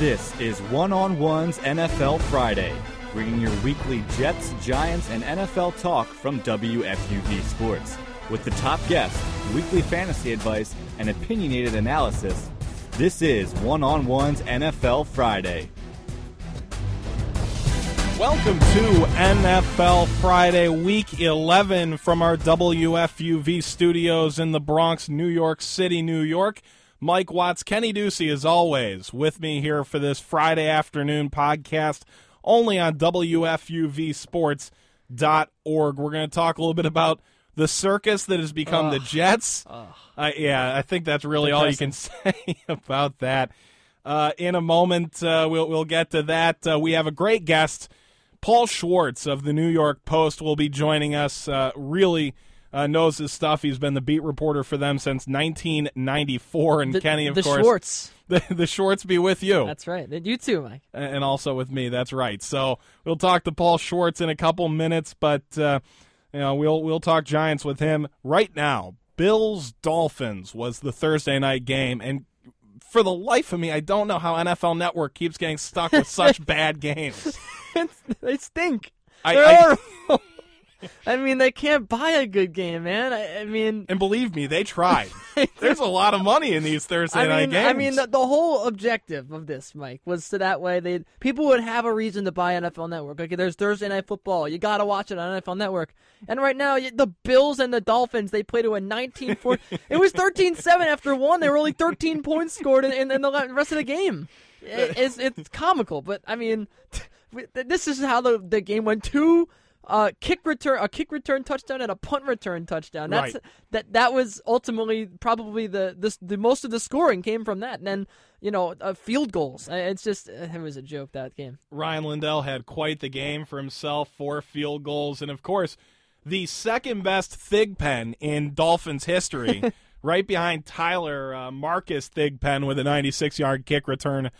This is One on One's NFL Friday, bringing your weekly Jets, Giants, and NFL talk from WFUV Sports. With the top guests, weekly fantasy advice, and opinionated analysis, this is One on One's NFL Friday. Welcome to NFL Friday, week 11 from our WFUV studios in the Bronx, New York City, New York. Mike Watts, Kenny Ducey, as always, with me here for this Friday afternoon podcast, only on WFUVSports.org. We're going to talk a little bit about the circus that has become the Jets. Uh, yeah, I think that's really all you can say about that. Uh, in a moment, uh, we'll, we'll get to that. Uh, we have a great guest. Paul Schwartz of the New York Post will be joining us. Uh, really uh, knows his stuff. He's been the beat reporter for them since 1994. And the, Kenny, of the course, Schwartz. The, the Schwartz be with you. That's right. You too, Mike. And also with me. That's right. So we'll talk to Paul Schwartz in a couple minutes, but uh, you know we'll we'll talk Giants with him right now. Bills Dolphins was the Thursday night game, and for the life of me, I don't know how NFL Network keeps getting stuck with such bad games. they stink. I, They're I, I mean, they can't buy a good game, man. I, I mean, and believe me, they tried. There's a lot of money in these Thursday I mean, night games. I mean, the, the, whole objective of this, Mike, was so that way they people would have a reason to buy NFL Network. Okay, there's Thursday night football. You got to watch it on NFL Network. And right now, the Bills and the Dolphins, they played to a 19 4 It was 13 7 after one. There were only 13 points scored in, in, in the rest of the game. It, it's, it's comical, but I mean, this is how the, the game went. Two uh, kick return, a kick return touchdown, and a punt return touchdown. That's right. that. That was ultimately probably the the, the most of the scoring came from that, and then you know uh, field goals. It's just it was a joke that game. Rian Lindell had quite the game for himself, four field goals, and of course, the second best Thigpen in Dolphins history. right behind Tyler uh, Marcus Thigpen with a 96 yard kick return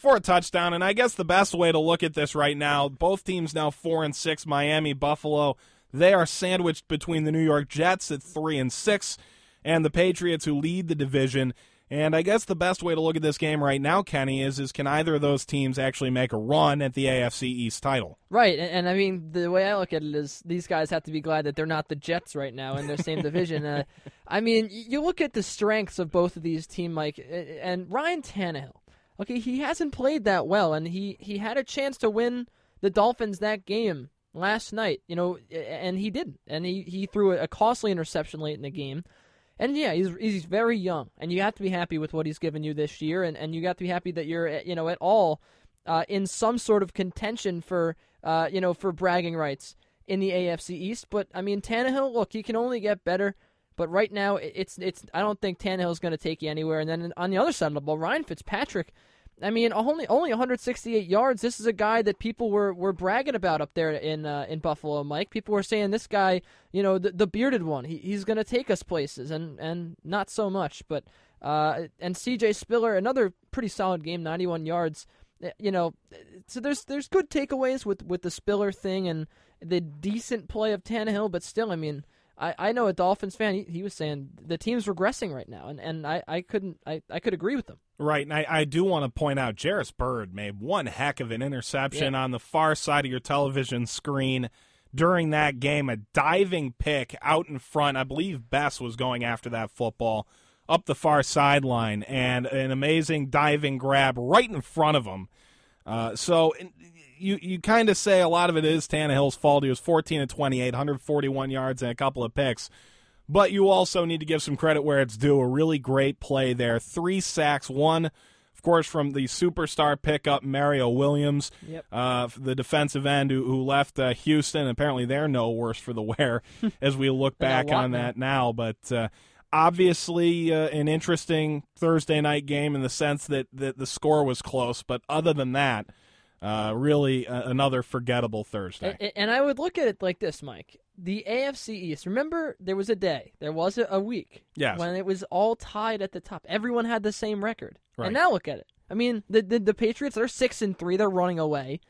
for a touchdown. And I guess the best way to look at this right now, both teams now four and six. Miami, Buffalo, they are sandwiched between the New York Jets at three and six, and the Patriots who lead the division. And I guess the best way to look at this game right now, Kenny, is is can either of those teams actually make a run at the AFC East title? Right, and, and I mean the way I look at it is these guys have to be glad that they're not the Jets right now in their same division. Uh, I mean, you look at the strengths of both of these teams, Mike, and Ryan Tannehill okay, he hasn't played that well, and he, he had a chance to win the Dolphins that game last night, you know, and he didn't. And he, he threw a costly interception late in the game. And yeah, he's he's very young, and you have to be happy with what he's given you this year, and, and you got to be happy that you're you know at all uh, in some sort of contention for uh, you know for bragging rights in the AFC East. But I mean, Tannehill, look, he can only get better. But right now, it's it's. I don't think Tannehill's going to take you anywhere. And then on the other side of the ball, Ryan Fitzpatrick I mean, only only 168 yards. This is a guy that people were, were bragging about up there in uh, in Buffalo, Mike. People were saying this guy, you know, the, the bearded one, he, he's going to take us places, and and not so much. But uh, and C.J. Spiller, another pretty solid game, 91 yards. Eh, you know, so there's there's good takeaways with with the Spiller thing and the decent play of Tannehill, but still, I mean. I, I know a Dolphins fan. He, he was saying the team's regressing right now, and, and I, I couldn't I, I could agree with them. Right, and I, I do want to point out Jairus Byrd made one heck of an interception yeah. on the far side of your television screen during that game. A diving pick out in front. I believe Bess was going after that football up the far sideline, and an amazing diving grab right in front of him. Uh, so you you kind of say a lot of it is Tannehill's fault. He was 14 and 28, 141 yards and a couple of picks. But you also need to give some credit where it's due. A really great play there. Three sacks, one, of course, from the superstar pickup, Mario Williams, yep. uh, the defensive end who, who left uh, Houston. Apparently, they're no worse for the wear as we look back on that now. But uh, obviously, uh, an interesting Thursday night game in the sense that, that the score was close. But other than that, uh, really another forgettable Thursday. And, and, I would look at it like this, Mike the AFC East. Remember, there was a day, there was a, a week yes. when it was all tied at the top. Everyone had the same record. Right. And now look at it. I mean, the, the the Patriots they're six and three. They're running away,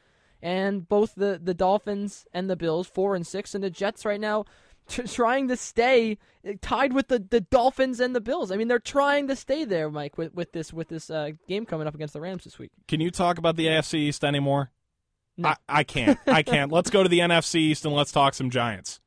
and both the the Dolphins and the Bills four and six, and the Jets right now t- trying to stay uh, tied with the, the Dolphins and the Bills. I mean, they're trying to stay there, Mike, with, with this with this uh, game coming up against the Rams this week. Can you talk about the AFC East anymore? No. I, I can't. I can't. let's go to the NFC East and let's talk some Giants.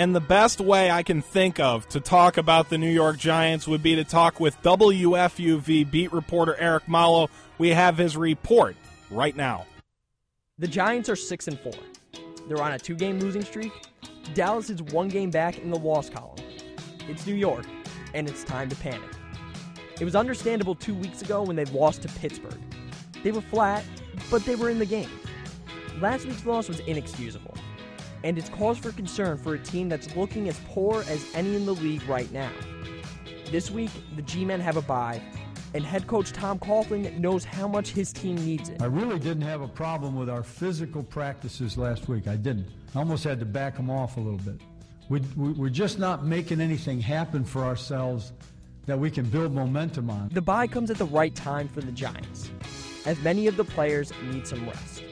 And the best way I can think of to talk about the New York Giants would be to talk with WFUV beat reporter Eric Malo. We have his report right now. The Giants are 6 and 4. They're on a two-game losing streak. Dallas is one game back in the loss column. It's New York, and it's time to panic. It was understandable 2 weeks ago when they lost to Pittsburgh. They were flat, but they were in the game. Last week's loss was inexcusable and it's cause for concern for a team that's looking as poor as any in the league right now. This week, the G Men have a bye, and head coach Tom Coughlin knows how much his team needs it. I really didn't have a problem with our physical practices last week. I didn't. I almost had to back them off a little bit. We, we, we're just not making anything happen for ourselves that we can build momentum on. The bye comes at the right time for the Giants, as many of the players need some rest.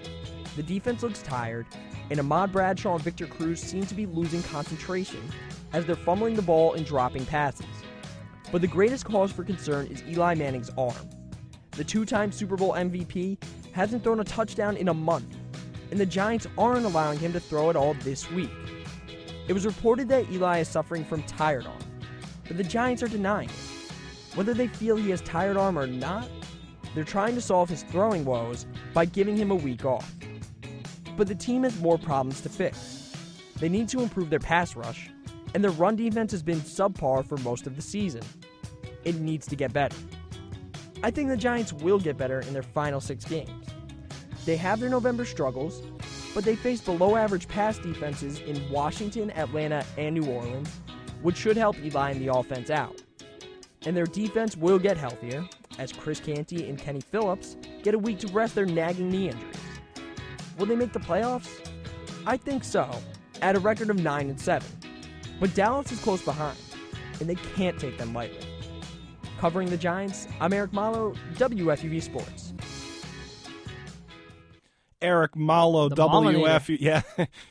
The defense looks tired, and Ahmad Bradshaw and Victor Cruz seem to be losing concentration as they're fumbling the ball and dropping passes. But the greatest cause for concern is Eli Manning's arm. The two time Super Bowl MVP hasn't thrown a touchdown in a month, and the Giants aren't allowing him to throw it all this week. It was reported that Eli is suffering from tired arm, but the Giants are denying it. Whether they feel he has tired arm or not, they're trying to solve his throwing woes by giving him a week off but the team has more problems to fix. They need to improve their pass rush, and their run defense has been subpar for most of the season. It needs to get better. I think the Giants will get better in their final six games. They have their November struggles, but they face below average pass defenses in Washington, Atlanta, and New Orleans, which should help Eli and the offense out. And their defense will get healthier, as Chris Canty and Kenny Phillips get a week to rest their nagging knee injuries. Will they make the playoffs? I think so, at a record of 9 and 7. But Dallas is close behind, and they can't take them lightly. Covering the Giants, I'm Eric Malo, WFUV Sports. Eric Malo, WFU, yeah,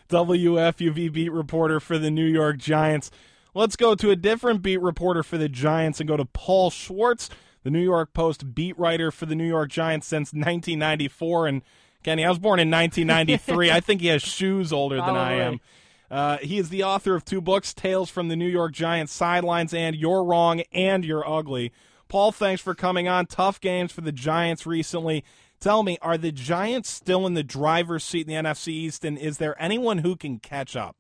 WFUV beat reporter for the New York Giants. Let's go to a different beat reporter for the Giants and go to Paul Schwartz, the New York Post beat writer for the New York Giants since 1994. And Kenny, I was born in 1993. I think he has shoes older than I am. Uh, he is the author of two books, Tales from the New York Giants Sidelines and You're Wrong and You're Ugly. Paul, thanks for coming on. Tough games for the Giants recently. Tell me, are the Giants still in the driver's seat in the NFC East, and is there anyone who can catch up?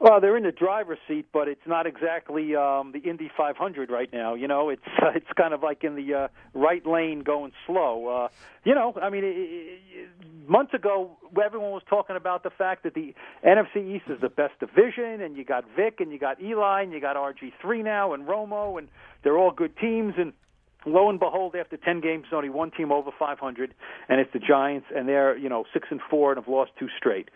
Well, they're in the driver's seat, but it's not exactly um, the Indy 500 right now. You know, it's uh, it's kind of like in the uh, right lane going slow. Uh, you know, I mean, it, it, months ago, everyone was talking about the fact that the NFC East is the best division, and you got Vic, and you got Eli, and you got RG3 now, and Romo, and they're all good teams, and lo and behold, after 10 games, only one team over 500, and it's the Giants, and they're you know six and four and have lost two straight.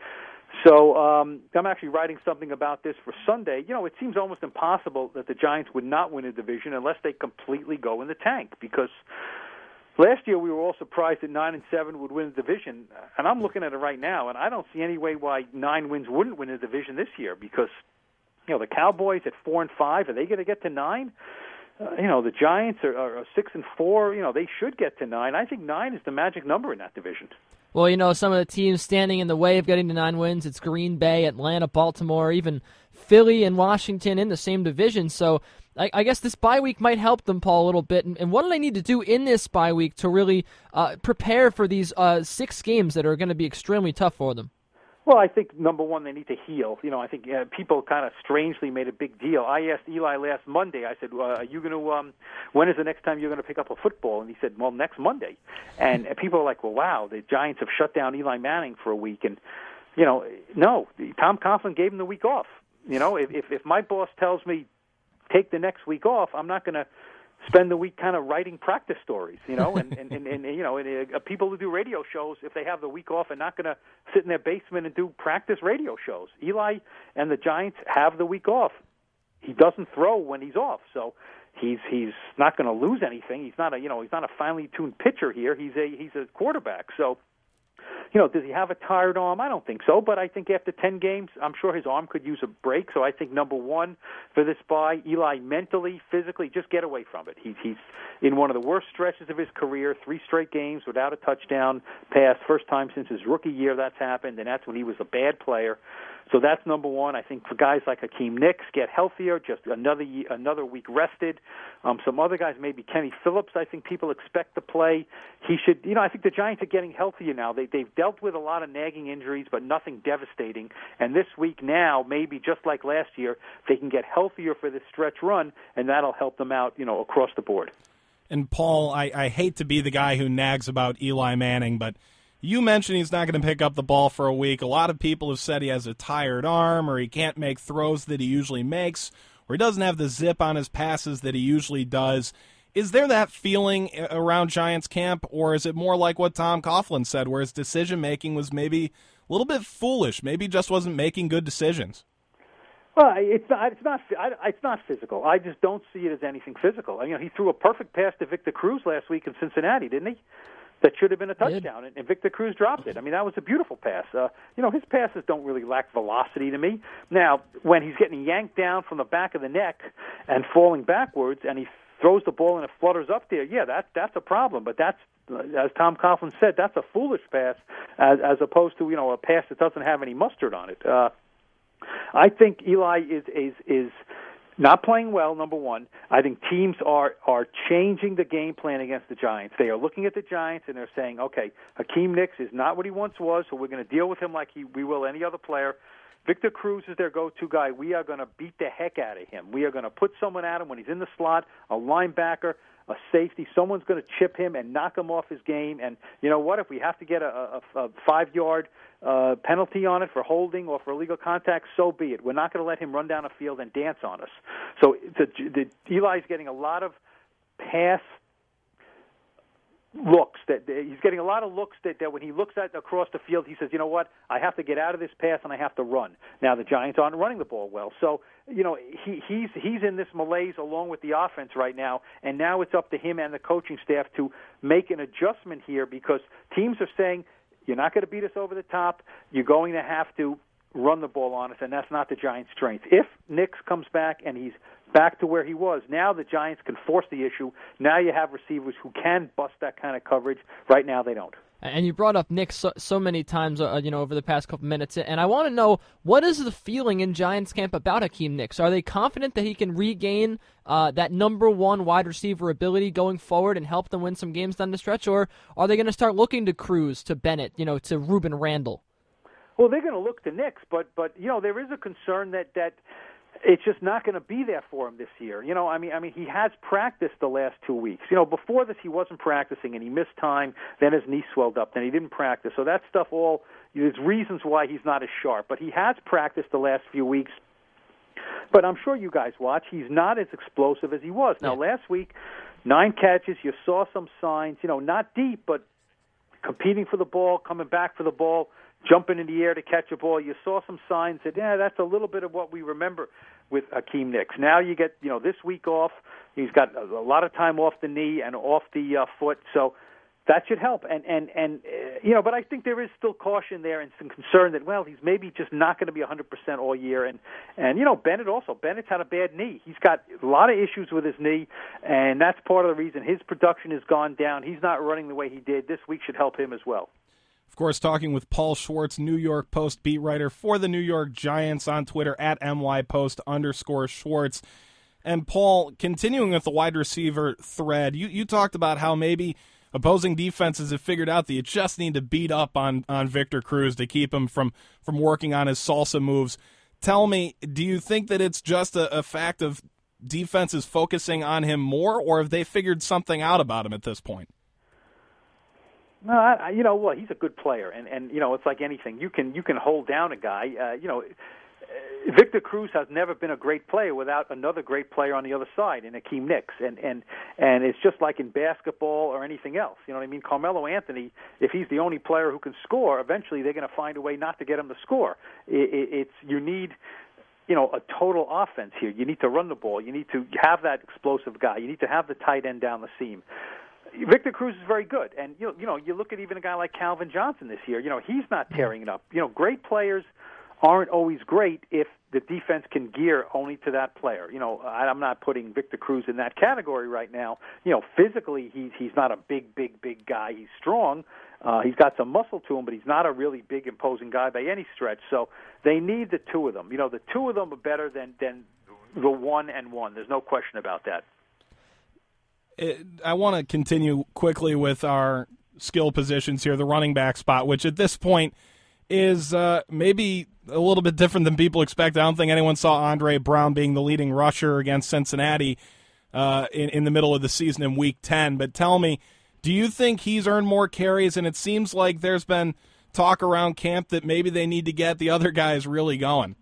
So um, I'm actually writing something about this for Sunday. You know, it seems almost impossible that the Giants would not win a division unless they completely go in the tank. Because last year we were all surprised that nine and seven would win the division, and I'm looking at it right now, and I don't see any way why nine wins wouldn't win the division this year. Because you know the Cowboys at four and five, are they going to get to nine? Uh, you know the Giants are, are six and four. You know they should get to nine. I think nine is the magic number in that division. Well, you know, some of the teams standing in the way of getting to nine wins, it's Green Bay, Atlanta, Baltimore, even Philly and Washington in the same division. So I, I guess this bye week might help them, Paul, a little bit. And, and what do they need to do in this bye week to really uh, prepare for these uh, six games that are going to be extremely tough for them? Well, I think number one, they need to heal. You know, I think uh, people kind of strangely made a big deal. I asked Eli last Monday. I said, uh, "Are you going to? Um, when is the next time you're going to pick up a football?" And he said, "Well, next Monday." And people are like, "Well, wow, the Giants have shut down Eli Manning for a week." And you know, no, Tom Coughlin gave him the week off. You know, if if, if my boss tells me take the next week off, I'm not going to spend the week kind of writing practice stories, you know, and and, and, and you know, and, uh, people who do radio shows, if they have the week off, are not going to sit in their basement and do practice radio shows. Eli and the Giants have the week off. He doesn't throw when he's off, so he's he's not going to lose anything. He's not a you know he's not a finely tuned pitcher here. He's a he's a quarterback. So you know, does he have a tired arm? I don't think so, but I think after 10 games, I'm sure his arm could use a break. So I think number one for this bye, Eli mentally, physically, just get away from it. He's he's in one of the worst stretches of his career, three straight games without a touchdown pass, first time since his rookie year that's happened, and that's when he was a bad player. So that's number one. I think for guys like Hakeem Nicks, get healthier, just another another week rested. Um, some other guys, maybe Kenny Phillips. I think people expect to play. He should, you know, I think the Giants are getting healthier now. They they've dealt with a lot of nagging injuries, but nothing devastating. And this week now, maybe just like last year, they can get healthier for this stretch run, and that'll help them out, you know, across the board. And Paul, I, I hate to be the guy who nags about Eli Manning, but you mentioned he's not going to pick up the ball for a week. A lot of people have said he has a tired arm or he can't make throws that he usually makes or he doesn't have the zip on his passes that he usually does. Is there that feeling around Giants camp, or is it more like what Tom Coughlin said, where his decision making was maybe a little bit foolish, maybe just wasn't making good decisions? Well, it's not. It's not. It's not physical. I just don't see it as anything physical. You know, he threw a perfect pass to Victor Cruz last week in Cincinnati, didn't he? That should have been a touchdown, and, and Victor Cruz dropped it. I mean, that was a beautiful pass. Uh, you know, his passes don't really lack velocity to me. Now, when he's getting yanked down from the back of the neck and falling backwards, and he throws the ball and it flutters up there, yeah, that that's a problem. But that's as Tom Coughlin said, that's a foolish pass as as opposed to you know a pass that doesn't have any mustard on it. Uh, I think Eli is is is not playing well. Number one, I think teams are are changing the game plan against the Giants. They are looking at the Giants and they're saying, okay, Hakeem Nicks is not what he once was, so we're going to deal with him like he, we will any other player. Victor Cruz is their go-to guy. We are going to beat the heck out of him. We are going to put someone at him when he's in the slot, a linebacker, a safety. Someone's going to chip him and knock him off his game. And you know what? If we have to get a, a, a five-yard uh, penalty on it for holding or for illegal contact, so be it. We're not going to let him run down a field and dance on us. So the, the, Eli's getting a lot of pass looks that he's getting a lot of looks that, that when he looks at across the field he says you know what I have to get out of this pass and I have to run now the Giants aren't running the ball well so you know he he's he's in this malaise along with the offense right now and now it's up to him and the coaching staff to make an adjustment here because teams are saying you're not going to beat us over the top. You're going to have to run the ball on us, and that's not the Giants' strength. If Nicks comes back and he's back to where he was, now the Giants can force the issue. Now you have receivers who can bust that kind of coverage. Right now, they don't. And you brought up Nick so, so many times, uh, you know, over the past couple minutes, and I want to know what is the feeling in Giants camp about Hakeem Nicks? Are they confident that he can regain uh, that number one wide receiver ability going forward and help them win some games down the stretch, or are they going to start looking to Cruz, to Bennett, you know, to Rueben Randle? Well, they're going to look to Nicks, but but you know there is a concern that that it's just not going to be there for him this year. You know, I mean, I mean, he has practiced the last two weeks. You know, before this he wasn't practicing and he missed time. Then his knee swelled up. Then he didn't practice. So that stuff all there's reasons why he's not as sharp. But he has practiced the last few weeks. But I'm sure you guys watch. He's not as explosive as he was. Now, yeah. last week, nine catches. You saw some signs. You know, not deep, but competing for the ball, coming back for the ball jumping in the air to catch a ball. You saw some signs that yeah, that's a little bit of what we remember with Hakeem Nicks. Now you get you know this week off. He's got a, lot of time off the knee and off the uh, foot, so that should help. And and and uh, you know, but I think there is still caution there and some concern that well, he's maybe just not going to be 100% all year. And and you know, Bennett also Bennett's had a bad knee. He's got a lot of issues with his knee, and that's part of the reason his production has gone down. He's not running the way he did. This week should help him as well. Of course, talking with Paul Schwartz, New York Post beat writer for the New York Giants on Twitter at nypost underscore Schwartz. And Paul, continuing with the wide receiver thread, you, you talked about how maybe opposing defenses have figured out that you just need to beat up on, on Victor Cruz to keep him from, from working on his salsa moves. Tell me, do you think that it's just a, a fact of defenses focusing on him more, or have they figured something out about him at this point? No, I, you know, well, he's a good player, and and you know, it's like anything. You can you can hold down a guy. Uh, you know, uh, Victor Cruz has never been a great player without another great player on the other side in Hakeem Nicks, and and and it's just like in basketball or anything else. You know what I mean? Carmelo Anthony, if he's the only player who can score, eventually they're going to find a way not to get him to score. It, it, it's you need you know, a total offense here. You need to run the ball. You need to have that explosive guy. You need to have the tight end down the seam. Victor Cruz is very good, and you know, you know, you look at even a guy like Calvin Johnson this year. You know, he's not tearing it up. You know, great players aren't always great if the defense can gear only to that player. You know, I'm not putting Victor Cruz in that category right now. You know, physically he's he's not a big, big, big guy. He's strong. Uh, he's got some muscle to him, but he's not a really big, imposing guy by any stretch. So they need the two of them. You know, the two of them are better than than the one and one. There's no question about that. It, I want to continue quickly with our skill positions here. The running back spot, which at this point is uh, maybe a little bit different than people expect. I don't think anyone saw Andre Brown being the leading rusher against Cincinnati uh, in, in the middle of the season in Week 10. But tell me, do you think he's earned more carries? And it seems like there's been talk around camp that maybe they need to get the other guys really going.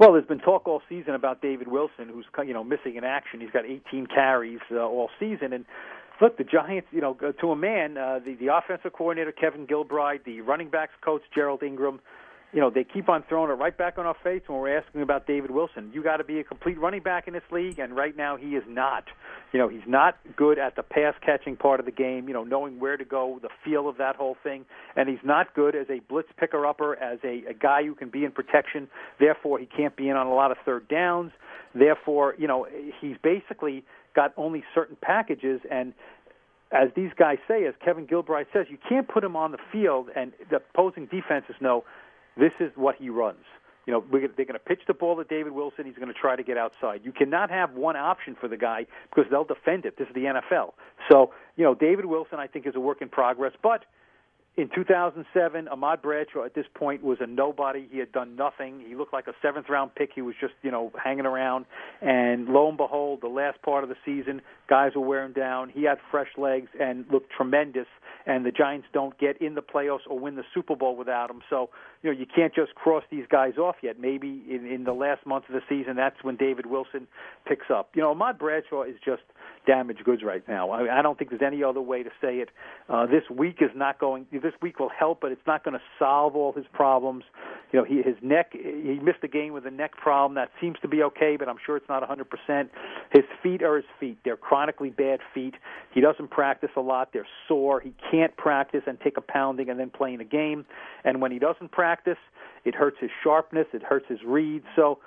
Well, there's been talk all season about David Wilson, who's you know missing in action. He's got 18 carries uh, all season, and look, the Giants, you know, to a man, uh, the the offensive coordinator Kevin Gilbride, the running backs coach Jerald Ingram, you know, they keep on throwing it right back on our face when we're asking about David Wilson. You got to be a complete running back in this league, and right now he is not. You know, he's not good at the pass catching part of the game. You know, knowing where to go, the feel of that whole thing, and he's not good as a blitz picker upper, as a, a guy who can be in protection. Therefore, he can't be in on a lot of third downs. Therefore, you know, he's basically got only certain packages and as these guys say, as Kevin Gilbride says, you can't put him on the field and the opposing defenses know this is what he runs. You know, they're going to pitch the ball to David Wilson. He's going to try to get outside. You cannot have one option for the guy because they'll defend it. This is the NFL. So, you know, David Wilson, I think, is a work in progress. But in 2007, Ahmad Bradshaw at this point was a nobody. He had done nothing. He looked like a seventh round pick. He was just, you know, hanging around. And lo and behold, the last part of the season, guys were wearing down. He had fresh legs and looked tremendous. And the Giants don't get in the playoffs or win the Super Bowl without him. So, you know, you can't just cross these guys off yet. Maybe in, in the last month of the season, that's when David Wilson picks up. You know, Ahmad Bradshaw is just damaged goods right now. I, I don't think there's any other way to say it. Uh, this week is not going. This week will help, but it's not going to solve all his problems. You know, he his neck. He missed a game with a neck problem. That seems to be okay, but I'm sure it's not 100%. His feet are his feet. They're chronically bad feet. He doesn't practice a lot. They're sore. He can't practice and take a pounding and then play in a game. And when he doesn't practice, it hurts his sharpness. It hurts his read. So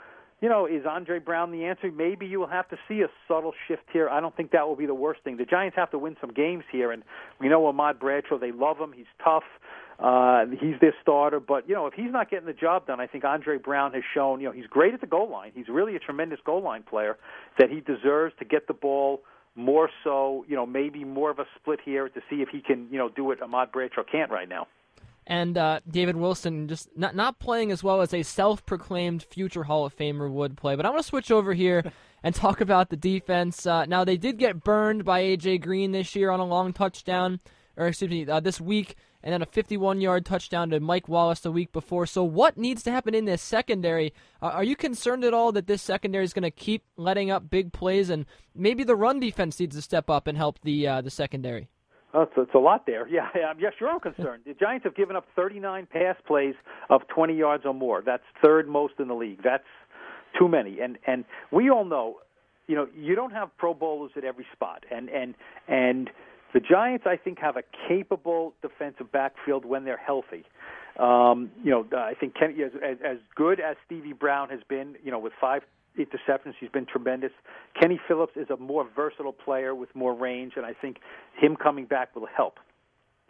you know, is Andre Brown the answer? Maybe you will have to see a subtle shift here. I don't think that will be the worst thing. The Giants have to win some games here, and we know Ahmad Bradshaw. They love him. He's tough. Uh, he's their starter, but you know, if he's not getting the job done, I think Andre Brown has shown. You know, he's great at the goal line. He's really a tremendous goal line player. That he deserves to get the ball more so. You know, maybe more of a split here to see if he can. You know, do what Ahmad Bradshaw can't right now and uh, David Wilson just not not playing as well as a self-proclaimed future Hall of Famer would play. But I want to switch over here and talk about the defense. Uh, now they did get burned by AJ Green this year on a long touchdown, or excuse me, uh, this week, and then a 51-yard touchdown to Mike Wallace the week before. So what needs to happen in this secondary? are you concerned at all that this secondary is going to keep letting up big plays, and maybe the run defense needs to step up and help the uh, the secondary? Oh, it's, it's a lot there. Yeah, yeah, yes, sure I'm concerned. the Giants have given up 39 pass plays of 20 yards or more. That's third most in the league. That's too many. And and we all know, you know, you don't have Pro Bowlers at every spot. And and and the Giants, I think, have a capable defensive backfield when they're healthy. Um, you know, I think Kenny, as, as good as Stevie Brown has been, you know, with five interceptions. He's been tremendous. Kenny Phillips is a more versatile player with more range, and I think him coming back will help.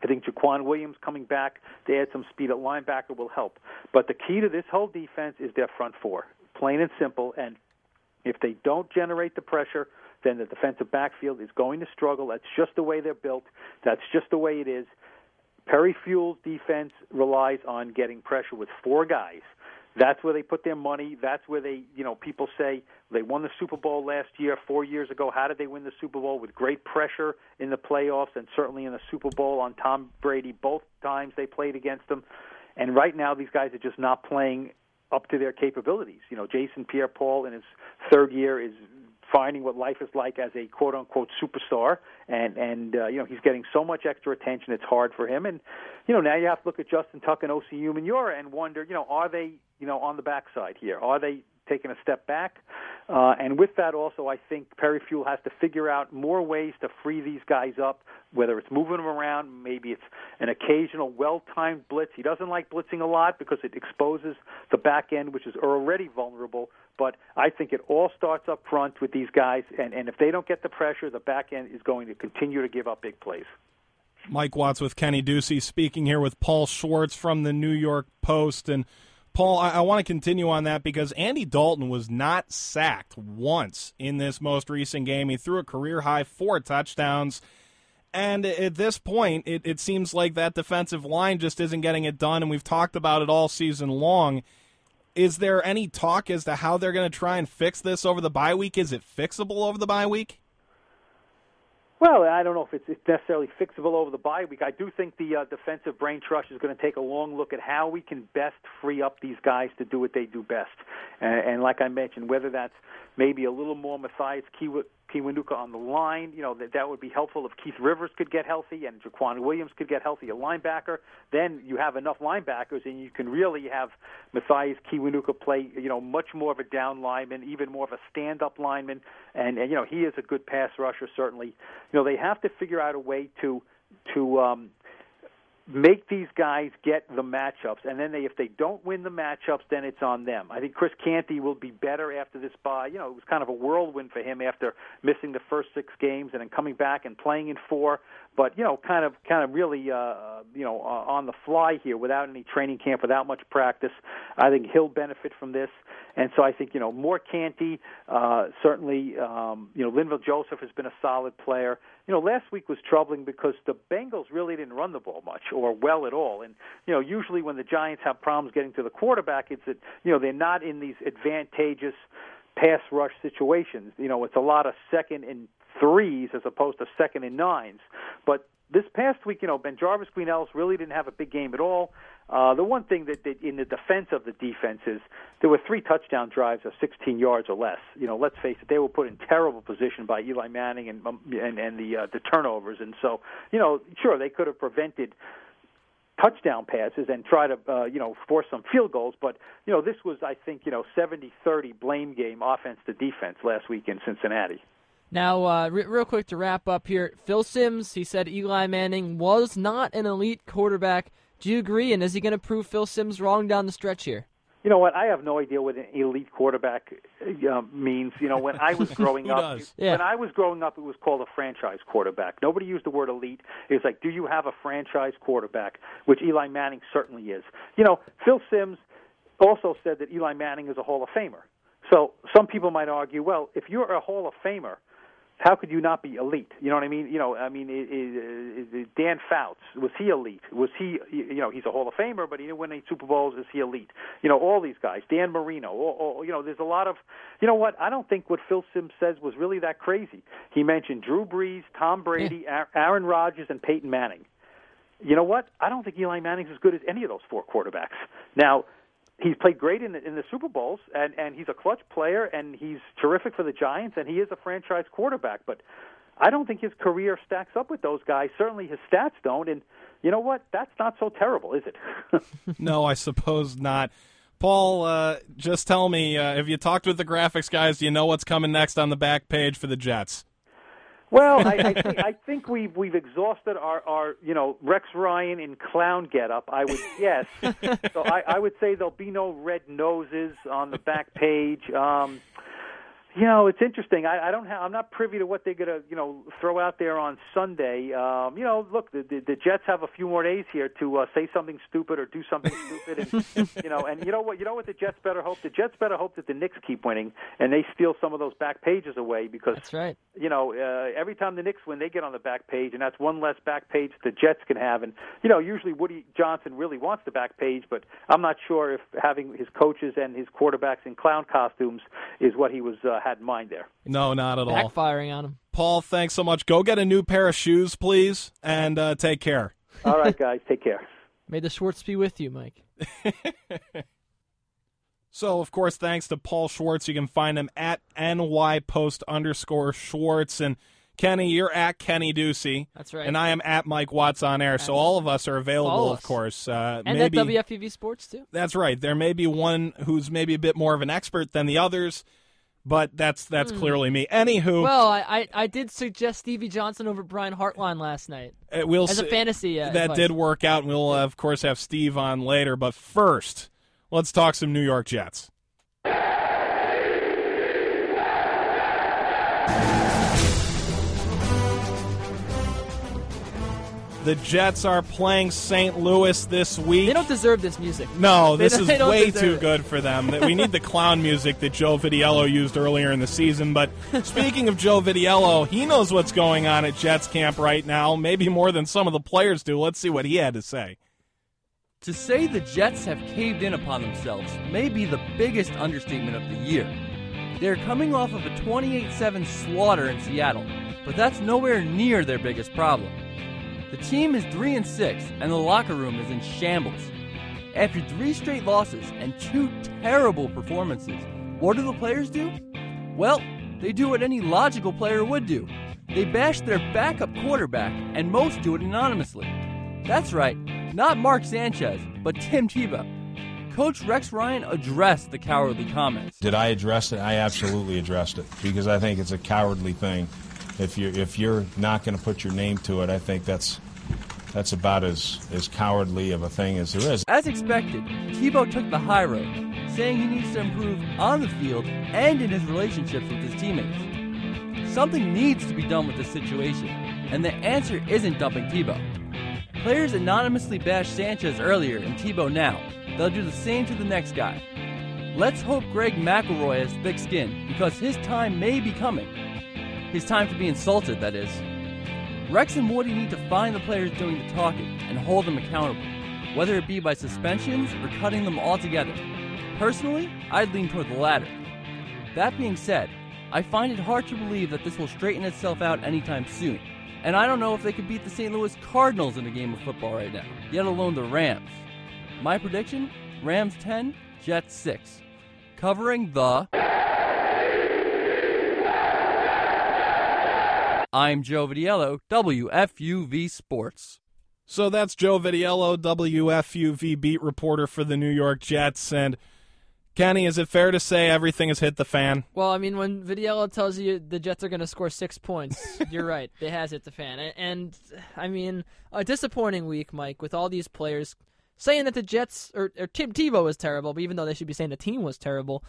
I think Jacquian Williams coming back to add some speed at linebacker will help. But the key to this whole defense is their front four, plain and simple. And if they don't generate the pressure, then the defensive backfield is going to struggle. That's just the way they're built. That's just the way it is. Perry Fewell's defense relies on getting pressure with four guys that's where they put their money. That's where they, you know, people say they won the Super Bowl last year, four years ago. How did they win the Super Bowl? With great pressure in the playoffs and certainly in the Super Bowl on Tom Brady. Both times they played against them. And right now, these guys are just not playing up to their capabilities. You know, Jason Pierre-Paul in his third year is finding what life is like as a quote unquote superstar and and uh, you know he's getting so much extra attention it's hard for him and you know now you have to look at Justin Tuck and Osi Umenyiora and wonder you know are they you know, on the backside here? Are they taking a step back? Uh, and with that, also, I think Perry Fewell has to figure out more ways to free these guys up, whether it's moving them around, maybe it's an occasional well-timed blitz. He doesn't like blitzing a lot because it exposes the back end, which is already vulnerable. But I think it all starts up front with these guys, and, and if they don't get the pressure, the back end is going to continue to give up big plays. Mike Watts with Kenny Ducey speaking here with Paul Schwartz from the New York Post. And Paul, I, I want to continue on that because Andy Dalton was not sacked once in this most recent game. He threw a career high four touchdowns. And at this point, it, it seems like that defensive line just isn't getting it done. And we've talked about it all season long. Is there any talk as to how they're going to try and fix this over the bye week? Is it fixable over the bye week? Well, I don't know if it's necessarily fixable over the bye week. I do think the uh, defensive brain trust is going to take a long look at how we can best free up these guys to do what they do best. And, and like I mentioned, whether that's maybe a little more Kiwanuka on the line. You know, that, that would be helpful if Keith Rivers could get healthy and Jacquian Williams could get healthy, a linebacker. Then you have enough linebackers, and you can really have Mathias Kiwanuka play, you know, much more of a down lineman, even more of a stand-up lineman. And, and you know, he is a good pass rusher, certainly. You know, they have to figure out a way to to um, make these guys get the matchups, and then they, if they don't win the matchups, then it's on them. I think Chris Canty will be better after this bye. You know, it was kind of a whirlwind for him after missing the first six games and then coming back and playing in four. But you know, kind of, kind of really, uh, you know, uh, on the fly here, without any training camp, without much practice. I think he'll benefit from this, and so I think you know more Canty. Uh, certainly, um, you know, Linval Joseph has been a solid player you know, last week was troubling because the Bengals really didn't run the ball much or well at all. And you know, usually when the Giants have problems getting to the quarterback, it's that you know they're not in these advantageous pass rush situations. You know, it's a lot of second and threes as opposed to second and nines. But this past week, you know, BenJarvus Green Ellis really didn't have a big game at all. Uh, the one thing that, that in the defense of the defense is there were three touchdown drives of 16 yards or less. You know, let's face it, they were put in terrible position by Eli Manning and um, and, and the uh, the turnovers, and so you know, sure they could have prevented touchdown passes and try to uh, you know force some field goals. But you know this was I think you know 70-30 blame game offense to defense last week in Cincinnati. Now, uh, re- real quick to wrap up here, Phil Simms he said Eli Manning was not an elite quarterback. Do you agree? And is he going to prove Phil Simms wrong down the stretch here? You know what? I have no idea what an elite quarterback uh, means. You know, when I was growing up, yeah. when I was growing up, it was called a franchise quarterback. Nobody used the word elite. It was like, do you have a franchise quarterback? Which Eli Manning certainly is. You know, Phil Simms also said that Eli Manning is a Hall of Famer. So some people might argue, well, if you're a Hall of Famer, how could you not be elite? You know what I mean? You know, I mean, it, it, Dan Fouts was he elite? Was he? You know, he's a Hall of Famer, but he didn't win any Super Bowls. Is he elite? You know, all these guys. Dan Marino. All, all, you know, there's a lot of. You know what? I don't think what Phil Simms says was really that crazy. He mentioned Drew Brees, Tom Brady, yeah. Aaron Rodgers, and Peyton Manning. You know what? I don't think Eli Manning's as good as any of those four quarterbacks. Now, he's played great in the, in the Super Bowls, and and he's a clutch player, and he's terrific for the Giants, and he is a franchise quarterback. But I don't think his career stacks up with those guys. Certainly, his stats don't. And you know what? That's not so terrible, is it? no, I suppose not. Paul, uh, just tell me, uh, have you talked with the graphics guys? Do you know what's coming next on the back page for the Jets? Well, I, I, think, I think we've we've exhausted our, our you know Rex Ryan in clown getup. I would guess. so I, I would say there'll be no red noses on the back page. Um, you know, it's interesting. I, I don't have. I'm not privy to what they're going to, you know, throw out there on Sunday. Um, you know, look, the, the the Jets have a few more days here to uh, say something stupid or do something stupid, and you know, and you know what? You know what? The Jets better hope. The Jets better hope that the Knicks keep winning and they steal some of those back pages away because that's right. You know, uh, every time the Knicks win, they get on the back page, and that's one less back page the Jets can have. And you know, usually Woody Johnson really wants the back page, but I'm not sure if having his coaches and his quarterbacks in clown costumes is what he was uh, had in mind there. No, not at all. Backfiring on him. Paul, thanks so much. Go get a new pair of shoes, please, and uh, take care. All right, guys, take care. May the Schwartz be with you, Mike. so, of course, thanks to Paul Schwartz. You can find him at nypost underscore Schwartz. And Kenny, you're at Kenny Ducey. That's right. And I am at Mike Watts on air. So all of us are available, Follow of course. Uh, and maybe at WFUV Sports too. that's right. There may be one who's maybe a bit more of an expert than the others, but that's that's clearly me. Anywho. Well, I, I, did suggest Stevie Johnson over Brian Hartline last night uh, we'll as a fantasy. Uh, that advice. did work out, and we'll uh, of course have Steve on later. But first, let's talk some New York Jets. The Jets are playing St. Louis this week. They don't deserve this music. No, this is way too it. good for them. We need the clown music that Joe Vitiello used earlier in the season. But speaking of Joe Vitiello, he knows what's going on at Jets camp right now, maybe more than some of the players do. Let's see what he had to say. To say the Jets have caved in upon themselves may be the biggest understatement of the year. They're coming off of a 28 7 slaughter in Seattle, but that's nowhere near their biggest problem. The team is 3 and 6, and the locker room is in shambles. After three straight losses and two terrible performances, what do the players do? Well, they do what any logical player would do they bash their backup quarterback, and most do it anonymously. That's right, not Mark Sanchez, but Tim Tebow. Coach Rex Ryan addressed the cowardly comments. Did I address it? I absolutely addressed it because I think it's a cowardly thing. If you're if you're not going to put your name to it, I think that's that's about as as cowardly of a thing as there is. As expected, Tebow took the high road, saying he needs to improve on the field and in his relationships with his teammates. Something needs to be done with this situation, and the answer isn't dumping Tebow. Players anonymously bashed Sanchez earlier and Tebow now. They'll do the same to the next guy. Let's hope Greg McElroy has thick skin because his time may be coming. His time to be insulted, that is. Rex and Woody need to find the players doing the talking and hold them accountable, whether it be by suspensions or cutting them altogether. Personally, I'd lean toward the latter. That being said, I find it hard to believe that this will straighten itself out anytime soon, and I don't know if they could beat the St. Louis Cardinals in a game of football right now, yet alone the Rams. My prediction Rams 10, Jets 6. Covering the. I'm Joe Vitiello, WFUV Sports. So that's Joe Vitiello, WFUV beat reporter for the New York Jets. And Kenny, is it fair to say everything has hit the fan? Well, I mean, when Vitiello tells you the Jets are going to score six points, you're right. It has hit the fan. And, and, I mean, a disappointing week, Mike, with all these players saying that the Jets or, or Tim Tebow was terrible, but even though they should be saying the team was terrible.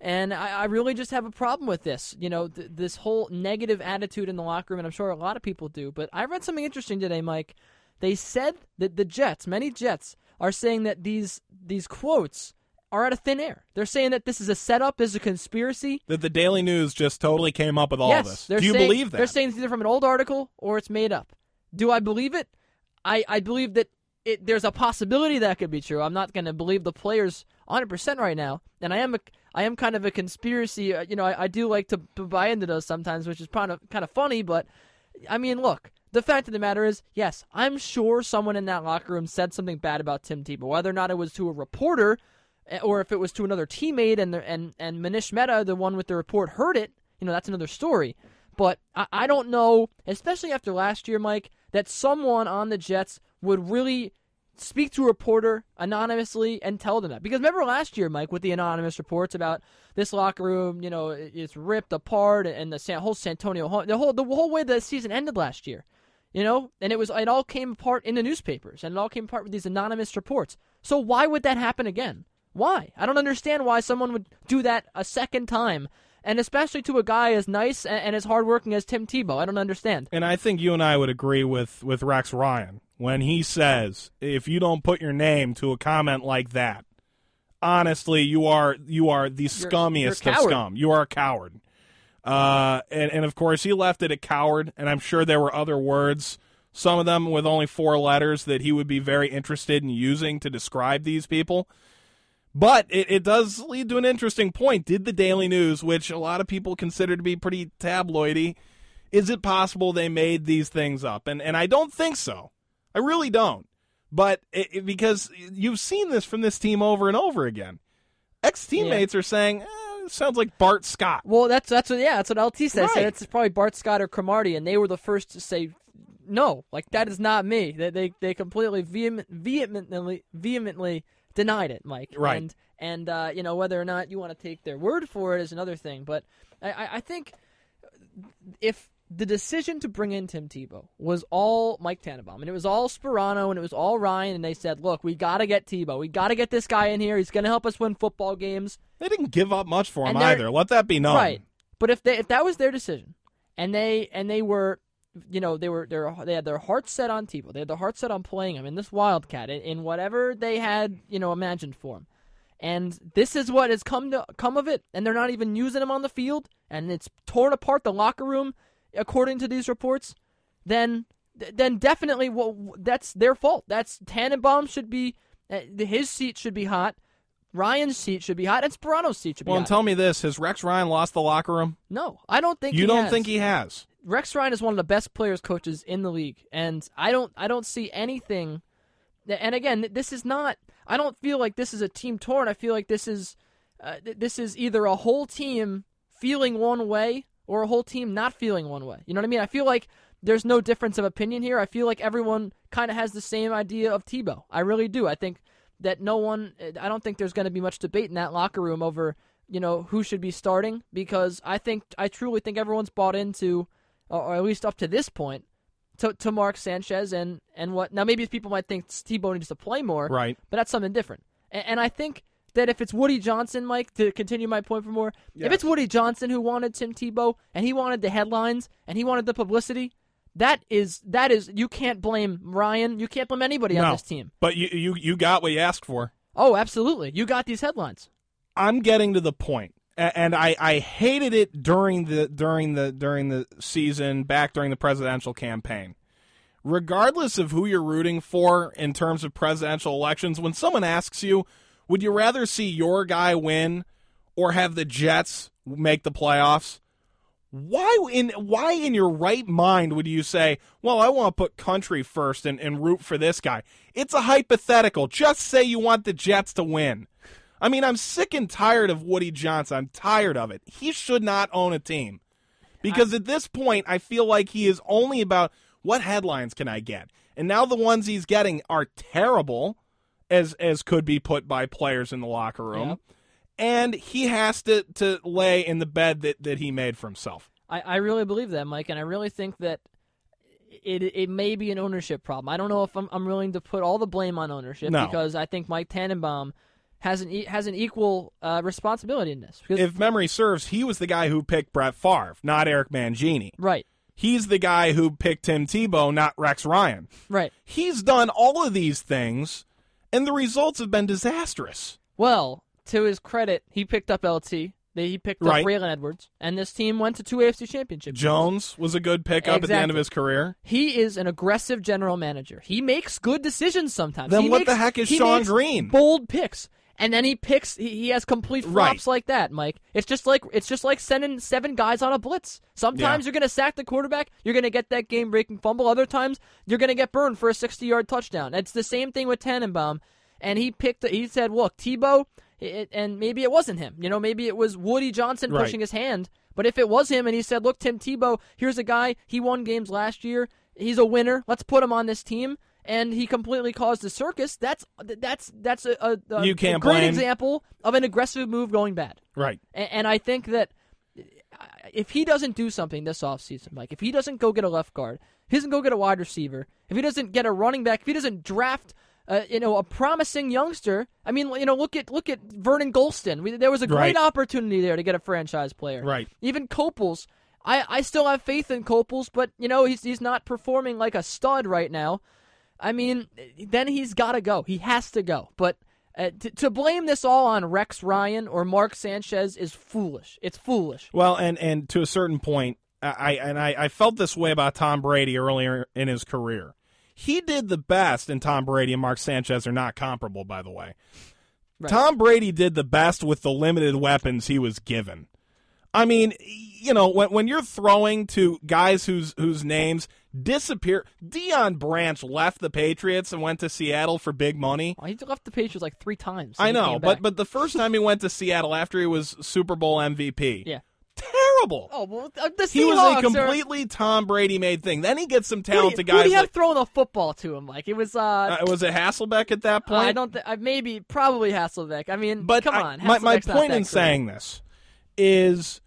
And I, I really just have a problem with this. You know, th- this whole negative attitude in the locker room, and I'm sure a lot of people do. But I read something interesting today, Mike. They said that the Jets, many Jets, are saying that these these quotes are out of thin air. They're saying that this is a setup, this is a conspiracy. That the Daily News just totally came up with all yes, this. Do you saying- believe that? They're saying it's either from an old article or it's made up. Do I believe it? I, I believe that it, there's a possibility that could be true. I'm not going to believe the players 100% right now. And I am a, I am kind of a conspiracy. Uh, you know, I, I do like to, buy into those sometimes, which is kind of kind of funny. But I mean, look, the fact of the matter is, yes, I'm sure someone in that locker room said something bad about Tim Tebow, whether or not it was to a reporter eh, or if it was to another teammate, and and and Manish Mehta, the one with the report, heard it. You know, that's another story. But I, I don't know, especially after last year, Mike, that someone on the Jets would really speak to a reporter anonymously and tell them that. Because remember last year, Mike, with the anonymous reports about this locker room, you know, it's ripped apart, and the San, whole Santonio, the whole the whole way the season ended last year, you know, and it was it all came apart in the newspapers, and it all came apart with these anonymous reports. So why would that happen again? Why? I don't understand why someone would do that a second time. And especially to a guy as nice and, and as hardworking as Tim Tebow, I don't understand. And I think you and I would agree with, with Rex Ryan when he says if you don't put your name to a comment like that, honestly, you are you are the scummiest you're a of scum. You are a coward. Uh, and, and of course, he left it a coward, and I'm sure there were other words, some of them with only four letters, that he would be very interested in using to describe these people. But it, it does lead to an interesting point. Did the Daily News, which a lot of people consider to be pretty tabloidy, is it possible they made these things up? And and I don't think so. I really don't. But it, it- because you've seen this from this team over and over again, ex teammates are saying eh, sounds like Bart Scott. Well, that's that's what yeah, that's what LT said. Right. So probably Bart Scott or Cromartie, and they were the first to say no, like that is not me. They they, they completely vehement, vehemently vehemently denied it, Mike. Right. And and uh, you know whether or not you want to take their word for it is another thing. But I- I, think if the decision to bring in Tim Tebow was all Mike Tannenbaum, and it was all Sparano, and it was all Ryan, and they said, "Look, we got to get Tebow. We got to get this guy in here. He's going to help us win football games." They didn't give up much for him either. Let that be known. Right. But if they if that was their decision, and they and they were, you know, they were they were, they had their heart set on Tebow. They had their heart set on playing him in this Wildcat in, in whatever they had you know imagined for him. And this is what has come to come of it. And they're not even using him on the field, and it's torn apart the locker room, according to these reports. Then then definitely well, that's their fault. That's Tannenbaum should be uh, his seat should be hot. Ryan's seat should be hot, and Sparano's seat should be Well, hot. and tell me this: Has Rex Ryan lost the locker room? No, I don't think You he don't has. think he has? Rex Ryan is one of the best players coaches in the league, and I don't I don't see anything. And again, this is not. I don't feel like this is a team torn. I feel like this is uh, th- this is either a whole team feeling one way or a whole team not feeling one way. You know what I mean? I feel like there's no difference of opinion here. I feel like everyone kind of has the same idea of Tebow. I really do. I think that no one. Uh, I don't think there's going to be much debate in that locker room over you know who should be starting because I think I truly think everyone's bought into, or at least up to this point, to to Mark Sanchez and and what now maybe people might think Tebow needs to play more, Right. But that's something different. And, and I think that if it's Woody Johnson, Mike, to continue my point for more, if it's Woody Johnson who wanted Tim Tebow and he wanted the headlines and he wanted the publicity. That is that is you can't blame Ryan. You can't blame anybody on this team. but you you you got what you asked for. Oh, absolutely. You got these headlines. I'm getting to the point, and I, I hated it during the during the during the season, back during the presidential campaign. Regardless of who you're rooting for in terms of presidential elections, when someone asks you, would you rather see your guy win or have the Jets make the playoffs? Why in why in your right mind would you say, "Well, I want to put country first and, and root for this guy"? It's a hypothetical. Just say you want the Jets to win. I mean, I'm sick and tired of Woody Johnson. I'm tired of it. He should not own a team. Because at this point, I feel like he is only about what headlines can I get? And now the ones he's getting are terrible as as could be put by players in the locker room. Yep. And he has to, to lay in the bed that, that he made for himself. I, I really believe that, Mike, and I really think that it it may be an ownership problem. I don't know if I'm I'm willing to put all the blame on ownership No. because I think Mike Tannenbaum has an has an equal uh, responsibility in this. Because, If memory serves, he was the guy who picked Brett Favre, not Eric Mangini. right, He's the guy who picked Tim Tebow, not Rex Ryan. right. He's done all of these things, and the results have been disastrous. Well, to his credit, he picked up LT. He picked Right. up Braylon Edwards, and this team went to two AFC championships. Jones was a good pickup at the end of his career. He is an aggressive general manager. He makes good decisions sometimes. Then He what makes- the heck is he Sean makes Green? Bold picks, and then he picks. He, he has complete Right. like that, Mike. It's just like it's just like sending seven guys on a blitz. Sometimes Yeah. you're gonna sack the quarterback. You're gonna get that game-breaking fumble. Other times you're gonna get burned for a 60-yard touchdown. It's the same thing with Tannenbaum. And he picked. He said, "Look, Tebow." It, and maybe it wasn't him. You know, maybe it was Woody Johnson Right. pushing his hand. But if it was him and he said, "Look, Tim Tebow, here's a guy. He won games last year. He's a winner. Let's put him on this team." And he completely caused a circus. That's that's that's a, a, a You can't a great blame- example of an aggressive move going bad. Right. And, and I think that uh, if he doesn't do something this offseason, Mike, if he doesn't go get a left guard, if he doesn't go get a wide receiver, if he doesn't get a running back, if he doesn't draft, uh, you know, a promising youngster. I mean, you know, look at look at Vernon Gholston. We, there was a great Right. opportunity there to get a franchise player. Right. Even Coples. I, I still have faith in Coples, but you know he's he's not performing like a stud right now. I mean, then he's got to go. He has to go. But uh, to, to blame this all on Rex Ryan or Mark Sanchez is foolish. It's foolish. Well, and and to a certain point, I I- and I, I felt this way about Tom Brady earlier in his career. He did the best, and Tom Brady and Mark Sanchez are not comparable, by the way. Right. Tom Brady did the best with the limited weapons he was given. I mean, you know, when when you're throwing to guys whose whose names disappear, Deion Branch left the Patriots and went to Seattle for big money. Oh, he left the Patriots like three times. I know, but but the first time he went to Seattle after he was Super Bowl MVP, yeah. Oh well, uh, the he was Seahawks a are- completely Tom Brady made thing. Then he gets some Who do talented you- who do guys. you have Like, throwing a football to him? Like it was. Uh, uh, was it Hasselbeck at that point? I don't. Th- uh, maybe probably Hasselbeck. I mean, But come I- on. my, my point in great. saying this is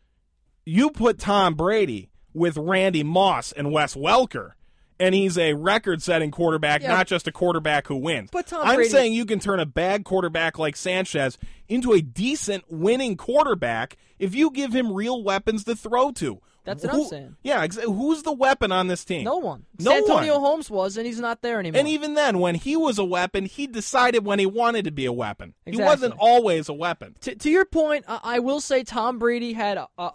you put Tom Brady with Randy Moss and Wes Welker, and he's a record setting quarterback, Yeah. not just a quarterback who wins. But Tom I'm Brady- saying you can turn a bad quarterback like Sanchez into a decent winning quarterback if you give him real weapons to throw to. That's what Who- I'm saying. Yeah, who's the weapon on this team? No one. No Santonio one. Holmes was, and he's not there anymore. And even then, when he was a weapon, he decided when he wanted to be a weapon. He wasn't always a weapon. to, to your point, I, I will say Tom Brady had a, a,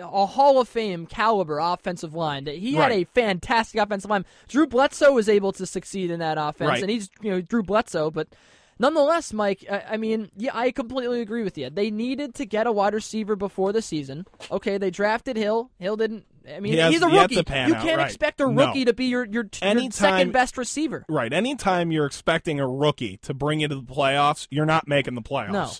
a Hall of Fame caliber offensive line. He had Right. a fantastic offensive line. Drew Bledsoe was able to succeed in that offense, Right. and he's you know Drew Bledsoe, but. Nonetheless, Mike, I, I mean, yeah, I completely agree with you. They needed to get a wide receiver before the season. Okay, they drafted Hill. Hill didn't. I mean, He has he's a rookie. pan you out, can't right. expect a No. rookie to be your your, your second best receiver. Right. Anytime you're expecting a rookie to bring you to the playoffs, you're not making the playoffs. No.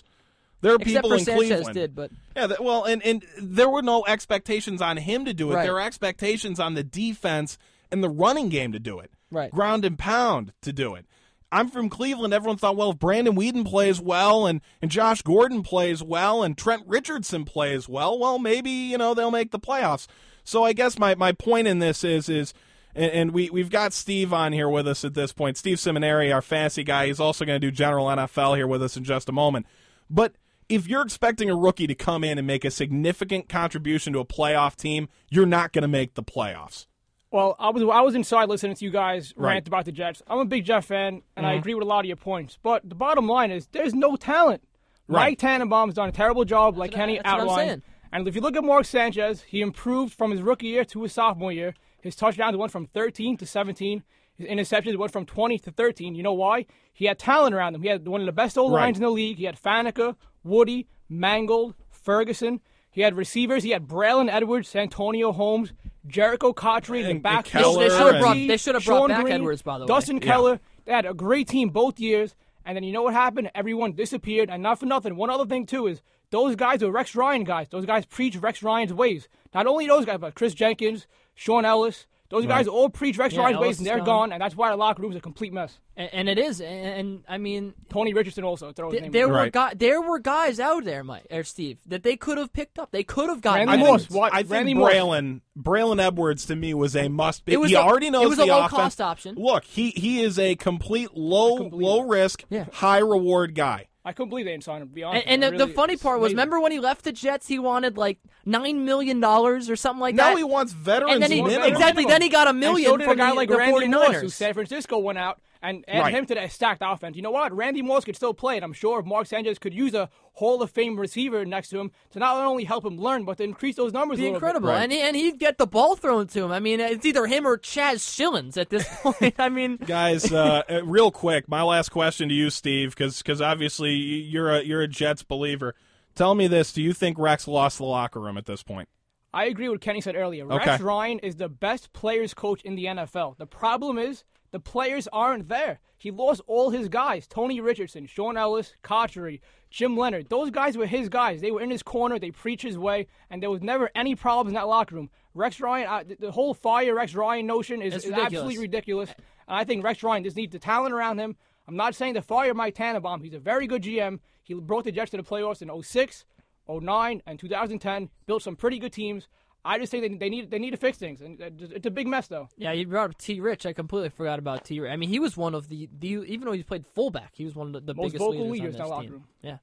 There are Except people in Sanchez Cleveland. did, but Yeah, well, and, and there were no expectations on him to do it. Right. There were expectations on the defense and the running game to do it. Right. Ground and pound to do it. I'm from Cleveland. Everyone thought, well, if Brandon Weeden plays well and, and Josh Gordon plays well and Trent Richardson plays well, well, maybe, you know, they'll make the playoffs. So I guess my, my point in this is is and, and we, we've got Steve on here with us at this point. Steve Seminary, our fancy guy. He's also going to do general NFL here with us in just a moment. But if you're expecting a rookie to come in and make a significant contribution to a playoff team, you're not going to make the playoffs. Well, I was I was inside listening to you guys Right. rant about the Jets. I'm a big Jet fan, and I Mhm. agree with a lot of your points. But the bottom line is, there's no talent. Right. Mike Tannenbaum's done a terrible job, like That's what Kenny that's what I'm outlined. And if you look at Mark Sanchez, he improved from his rookie year to his sophomore year. His touchdowns went from 13 to 17. His interceptions went from 20 to 13. You know why? He had talent around him. He had one of the best old Right. lines in the league. He had Faneca, Woody, Mangold, Ferguson. He had receivers. He had Braylon Edwards, Antonio Holmes, Jerricho Cotchery in And- back. and Keller They should've brought- they should've brought Sean back Green, Edwards, by the way. Dustin Yeah. Keller. They had a great team both years. And then you know what happened? Everyone disappeared. And not for nothing. One other thing, too, is those guys are Rex Ryan guys. Those guys preach Rex Ryan's ways. Not only those guys, but Chris Jenkins, Shaun Ellis. Those guys are all pre- rex Yeah, Ryan's Ellis ways, and they're gone. gone. And that's why the locker room's a complete mess. and, and it is, and, and I mean, Tony Richardson also. Throw his Th- name there were Right. guy, there were guys out there, Mike or Steve, that they could have picked up. They could have gotten. Randy I Edwards. Moss, think, what- I think Randy Moss. Braylon Braylon Edwards to me was a must. Be. It was he a- already knows it was the a low offense. cost option. Look, he he is a complete low complete- low risk, Yeah. high reward guy. I couldn't believe they didn't sign him, to be honest. And, and with the, you. the funny part was, remember when he left the Jets, he wanted like nine million dollars or something like Now that. Now he wants veterans and then he minimum. exactly then he got a And million so did from a guy the, like the Randy 49ers. Moss, who San Francisco went out and add Right. him to that stacked offense. You know what? Randy Moss could still play, and I'm sure if Mark Sanchez could use a Hall of Fame receiver next to him to not only help him learn, but to increase those numbers be a little incredible, bit. and he, and he'd get the ball thrown to him. I mean, it's either him or Chaz Schillens at this point. I mean, Guys, uh, uh, real quick, my last question to you, Steve, because obviously you're a you're a Jets believer. Tell me this: Do you think Rex lost the locker room at this point? I agree with what Kenny said earlier. Okay. Rex Ryan is the best players coach in the NFL. The problem is the players aren't there. He lost all his guys: Tony Richardson, Shaun Ellis, Cotchery, Jim Leonhard. Those guys were his guys. They were in his corner. They preached his way, and there was never any problems in that locker room. Rex Ryan, uh, the, the whole fire Rex Ryan notion is, is absolutely ridiculous. And I think Rex Ryan just needs the talent around him. I'm not saying to fire Mike Tannenbaum. He's a very good GM. He brought the Jets to the playoffs in 06, 09, and 2010. Built some pretty good teams. I just think they, they need they need to fix things, and uh, it's a big mess though. yeah, you brought up T. Rich. I completely forgot about T. Rich. I mean, he was one of the, the even though he played fullback, he was one of the, the Most biggest vocal leaders, leaders on in this locker team. room. Yeah.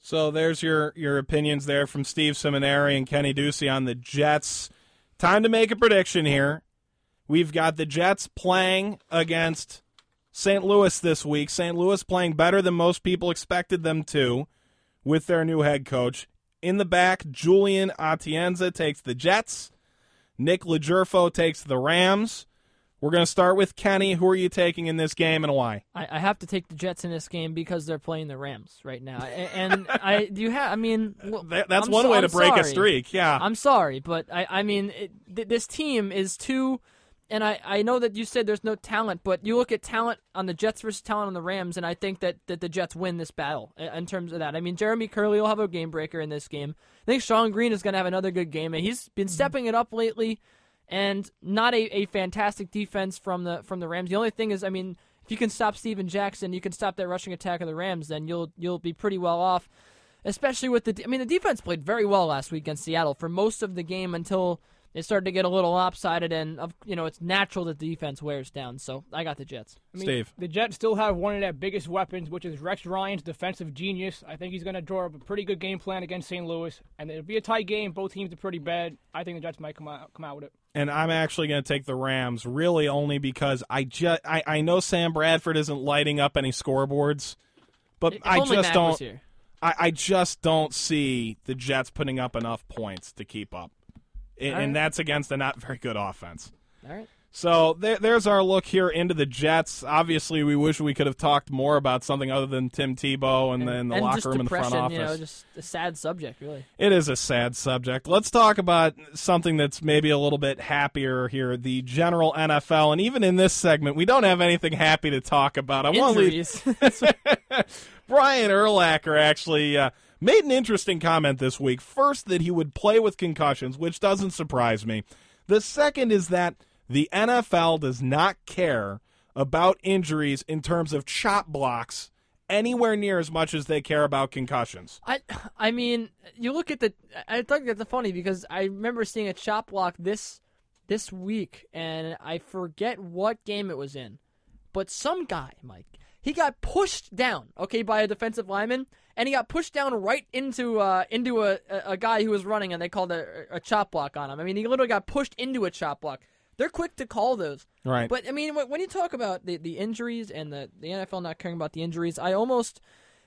So there's your your opinions there from Steve Seminary and Kenny Ducey on the Jets. Time to make a prediction here. We've got the Jets playing against St. Louis this week. St. Louis playing better than most people expected them to with their new head coach. In the back, Julian Atienza takes the Jets. Nick Legerfo takes the Rams. We're going to start with Kenny. Who are you taking in this game and why? I, I have to take the Jets in this game because they're playing the Rams right now, and, and I do you have. I mean, well, That- that's I'm one so- way I'm to break a streak. Yeah. I'm sorry, but I, I mean, it, th- this team is too. And I, I know that you said there's no talent, but you look at talent on the Jets versus talent on the Rams, and I think that, that the Jets win this battle in terms of that. I mean, Jeremy Kerley will have a game breaker in this game. I think Shonn Greene is going to have another good game, and he's been mm-hmm. stepping it up lately, and not a, a fantastic defense from the from the Rams. The only thing is, I mean, if you can stop Steven Jackson, you can stop that rushing attack of the Rams, then you'll you'll be pretty well off especially with the. I mean, the defense played very well last week against Seattle for most of the game until it started to get a little lopsided, and of you know it's natural that the defense wears down. So I got the Jets. I mean, Steve. The Jets still have one of their biggest weapons, which is Rex Ryan's defensive genius. I think he's going to draw up a pretty good game plan against St. Louis, and it'll be a tight game. Both teams are pretty bad. I think the Jets might come out come out with it. and I'm actually going to take the Rams, really only because I just I, I know Sam Bradford isn't lighting up any scoreboards, but If I just Mac don't. I, I just don't see the Jets putting up enough points to keep up, and, right. and that's against a not very good offense. All right. So there, there's our look here into the Jets. Obviously, we wish we could have talked more about something other than Tim Tebow and, then the and locker room and the front office. you know, just a sad subject, really. It is a sad subject. Let's talk about something that's maybe a little bit happier here the general NFL. And even in this segment, we don't have anything happy to talk about. I want to leave. Brian Urlacher actually uh, made an interesting comment this week. First, that he would play with concussions, which doesn't surprise me. The second is that the NFL does not care about injuries in terms of chop blocks anywhere near as much as they care about concussions. I, I mean, you look at the. I think that's funny because I remember seeing a chop block this, this week, and I forget what game it was in, but some guy, Mike, he got pushed down, okay, by a defensive lineman, and he got pushed down right into uh into a a, guy who was running, and they called a, a chop block on him. I mean, he literally got pushed into a chop block. They're quick to call those. Right. But I mean, when when you talk about the, the injuries and the, the NFL not caring about the injuries, I almost,